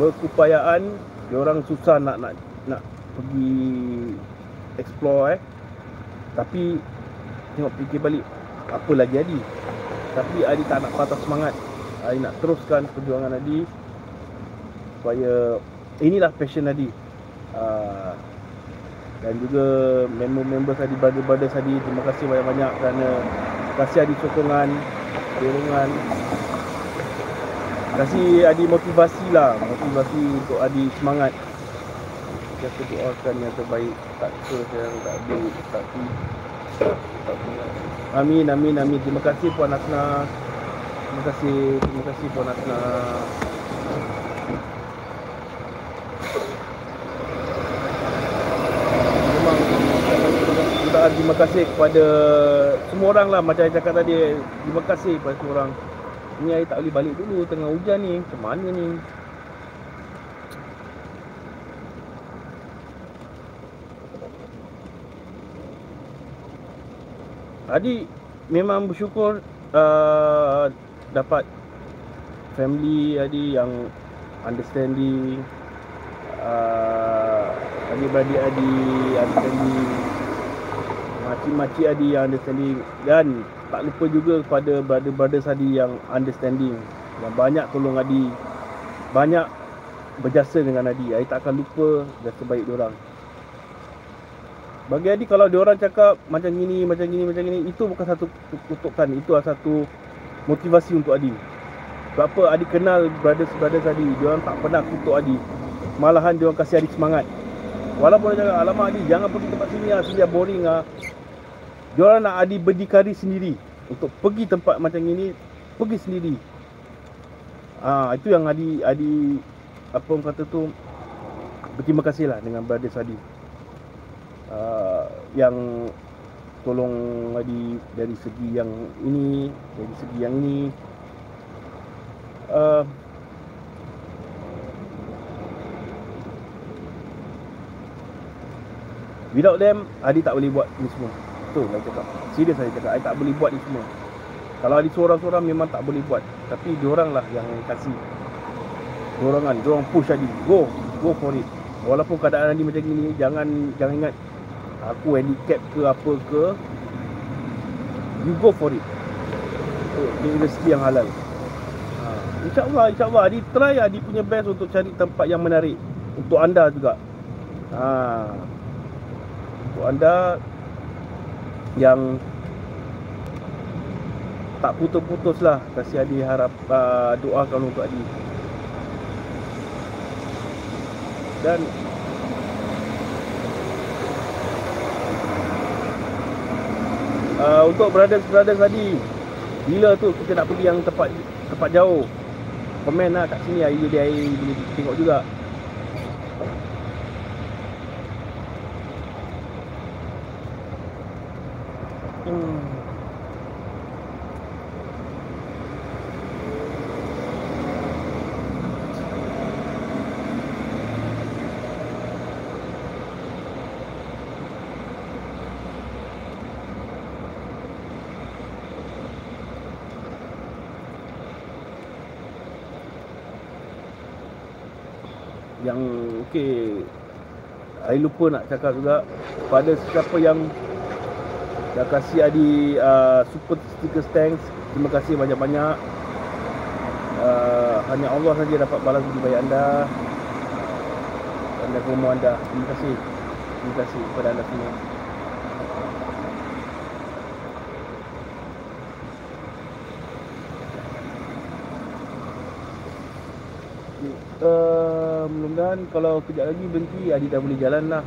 berkupayaan dia orang susah nak nak nak pergi explore eh. Tapi tengok fikir balik apa lagi Adi? Tapi Adi tak nak patah semangat. Adi nak teruskan perjuangan Adi supaya inilah passion Adi. Uh, dan juga member-member tadi brother-brother tadi terima kasih banyak-banyak kerana kasih Adi sokongan dorongan kasih Adi motivasi lah motivasi untuk Adi semangat kita doakan yang terbaik tak ke yang tak ada tak tak Amin, amin, amin. Terima kasih Puan Asna. Terima kasih, terima kasih Puan Asna. Memang kita terima kasih kepada semua orang lah macam saya cakap tadi. Terima kasih kepada semua orang. Ni air tak boleh balik dulu tengah hujan ni. Macam mana ni? Adi memang bersyukur uh, dapat family Adi yang understanding uh, adik-beradik Adi understanding makcik-makcik Adi yang understanding. Dan tak lupa juga kepada brother-brothers Adi yang understanding. Yang banyak tolong Adi. Banyak berjasa dengan Adi. Adi tak akan lupa jasa baik diorang. Bagi Adi kalau dia orang cakap macam gini, macam gini, macam gini, itu bukan satu kutukan, itu adalah satu motivasi untuk Adi. Sebab apa? Adi kenal brothers-brothers Adi, dia orang tak pernah kutuk Adi. Malahan dia orang kasih Adi semangat. Walaupun dia cakap, alamak Adi, jangan pergi tempat sini lah, sini boring lah. Dia orang nak Adi berdikari sendiri. Untuk pergi tempat macam gini, pergi sendiri. Ah, itu yang Adi, Adi, apa orang kata tu, berterima kasih lah dengan brothers Adi uh, yang tolong Adi dari segi yang ini, dari segi yang ini. Uh, without them, Adi tak boleh buat ini semua. Betul saya cakap. Serius saya cakap, Adi tak boleh buat ini semua. Kalau Adi seorang-seorang memang tak boleh buat. Tapi diorang lah yang kasih dorongan, diorang push Adi. Go, go for it. Walaupun keadaan Adi macam gini, jangan jangan ingat aku handicap ke apa ke you go for it oh, ini rezeki yang halal ha. InsyaAllah, insyaAllah Adi try Adi punya best untuk cari tempat yang menarik Untuk anda juga ha. Untuk anda Yang Tak putus-putus lah. Kasih Adi harap uh, Doakan untuk Adi. Dan uh, untuk brothers-brothers tadi bila tu kita nak pergi yang tempat tempat jauh? Komen lah kat sini air dia boleh tengok juga yang okey. Saya lupa nak cakap juga. Pada siapa yang Dah kasih Adi uh, super Stickers thanks. Terima kasih banyak-banyak. Uh, hanya Allah saja dapat balas budi baik anda. Anda kumuh anda. Terima kasih. Terima kasih kepada anda semua. Uh, Mudah-mudahan kalau kejap lagi berhenti Adi dah boleh jalan lah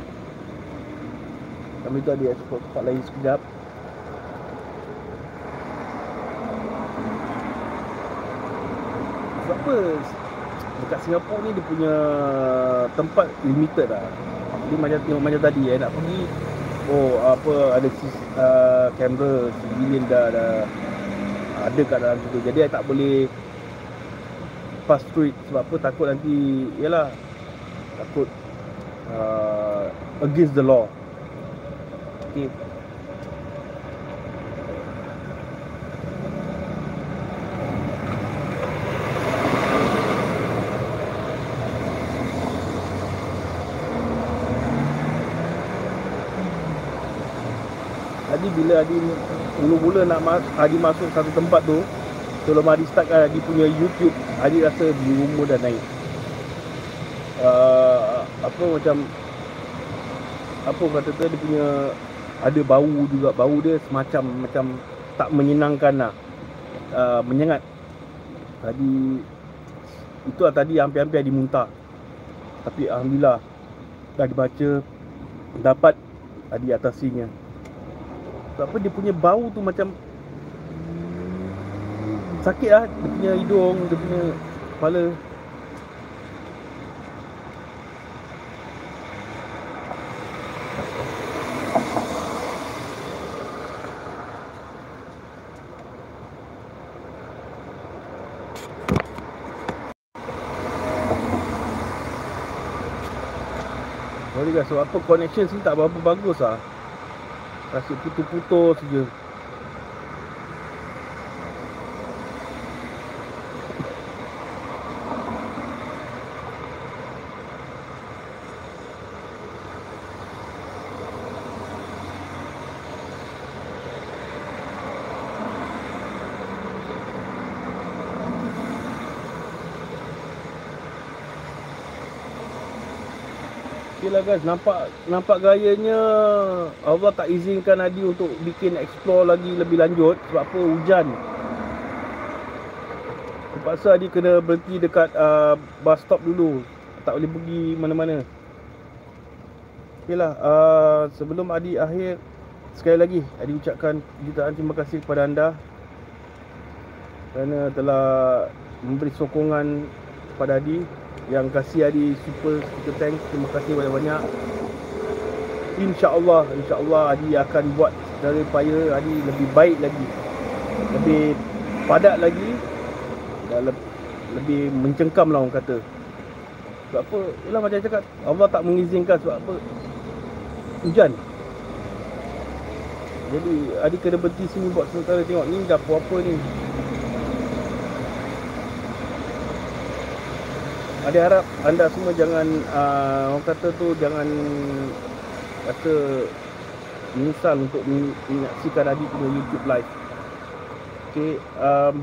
Kami tu ada ekspor tempat lain sekejap sebab apa? Dekat Singapura ni dia punya tempat limited lah. Dia macam tengok macam tadi eh nak pergi oh apa ada uh, kamera civilian dah, dah ada kat dalam situ. Jadi I tak boleh pass through it. Sebab apa? Takut nanti yalah takut uh, against the law. Okay bila Adi mula-mula nak mas Adi masuk satu tempat tu Sebelum Adi start kan Adi punya YouTube Adi rasa di umur dah naik. Uh, Apa macam Apa kata tu dia punya Ada bau juga. Bau dia semacam Macam tak menyenangkan lah. Uh, Menyengat. Tadi Itu lah tadi hampir-hampir Adi muntah. Tapi Alhamdulillah Dah dibaca Dapat Adi atasinya apa dia punya bau tu macam Sakit lah. Dia punya hidung Dia punya kepala. Sebab apa connection sini tak berapa bagus lah Rasa putus-putus saja. Lah guys, nampak nampak gayanya Allah tak izinkan Adi untuk bikin explore lagi lebih lanjut sebab apa hujan. Terpaksa Adi kena berhenti dekat uh, bus stop dulu. Tak boleh pergi mana-mana. Okay lah, uh, sebelum Adi akhir sekali lagi Adi ucapkan jutaan terima kasih kepada anda kerana telah memberi sokongan kepada Adi yang kasih Adi super super thanks. Terima kasih banyak-banyak. Insyaallah insyaallah Adi akan buat dari paya Adi lebih baik lagi. Lebih padat lagi. Dan le- lebih mencengkam lah orang kata. Sebab apa? Ialah macam cakap Allah tak mengizinkan sebab apa? Hujan. Jadi Adi kena berhenti sini buat sementara tengok ni dah apa-apa ni Ada harap anda semua jangan uh, orang kata tu jangan rasa menyesal untuk menyaksikan Adi punya YouTube live. Okay, um,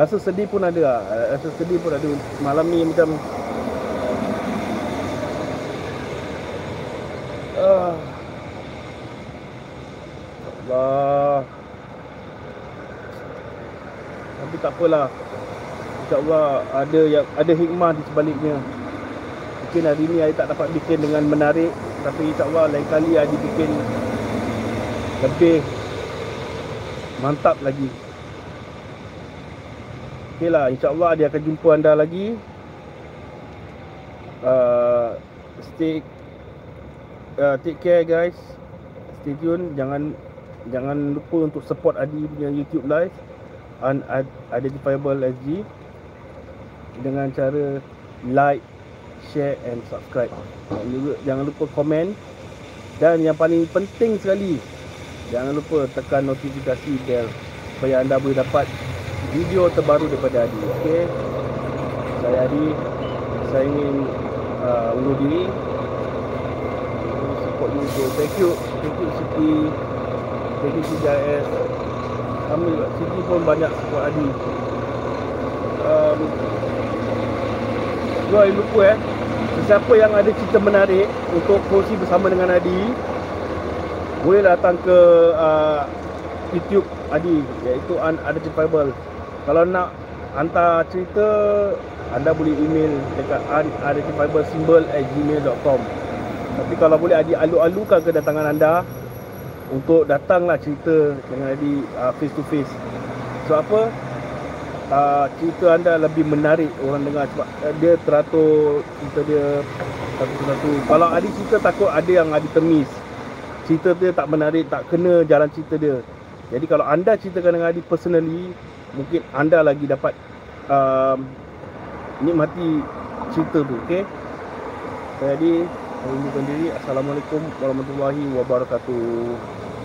Rasa sedih pun ada lah. Rasa sedih pun ada. Malam ni macam uh, Allah Tapi tak apalah. InsyaAllah ada yang ada hikmah di sebaliknya. Mungkin hari ni saya tak dapat bikin dengan menarik. Tapi insyaAllah lain kali saya bikin Lebih Mantap lagi. Okay lah insyaAllah dia akan jumpa anda lagi. Uh, Stay uh, Take care guys. Stay tune. Jangan jangan lupa untuk support Adi punya YouTube live unidentifiable SG dengan cara like, share and subscribe. Jangan lupa komen dan yang paling penting sekali jangan lupa tekan notifikasi bell supaya anda boleh dapat video terbaru daripada Adi. Okey. Saya Adi. Saya ingin uh, undur diri. Support you. Thank you. Thank you Siti. Jadi CJS Kami kat sini pun banyak buat Adi um, Gua lupa eh Siapa yang ada cerita menarik Untuk kongsi bersama dengan Adi Boleh datang ke uh, YouTube Adi iaitu Unedited Bible. Kalau nak hantar cerita anda boleh email dekat uneditedbiblesymbol@gmail.com. Tapi kalau boleh Adi alu-alukan kedatangan anda untuk datanglah cerita dengan Adi uh, face to face. Sebab apa? Uh, cerita anda lebih menarik orang dengar sebab uh, dia teratur cerita dia satu-satu. Kalau Adi cerita takut ada yang Adi temis. Cerita dia tak menarik, tak kena jalan cerita dia. Jadi kalau anda ceritakan dengan Adi personally, mungkin anda lagi dapat um, nikmati cerita tu, okey? Jadi, saya diri. Assalamualaikum warahmatullahi wabarakatuh.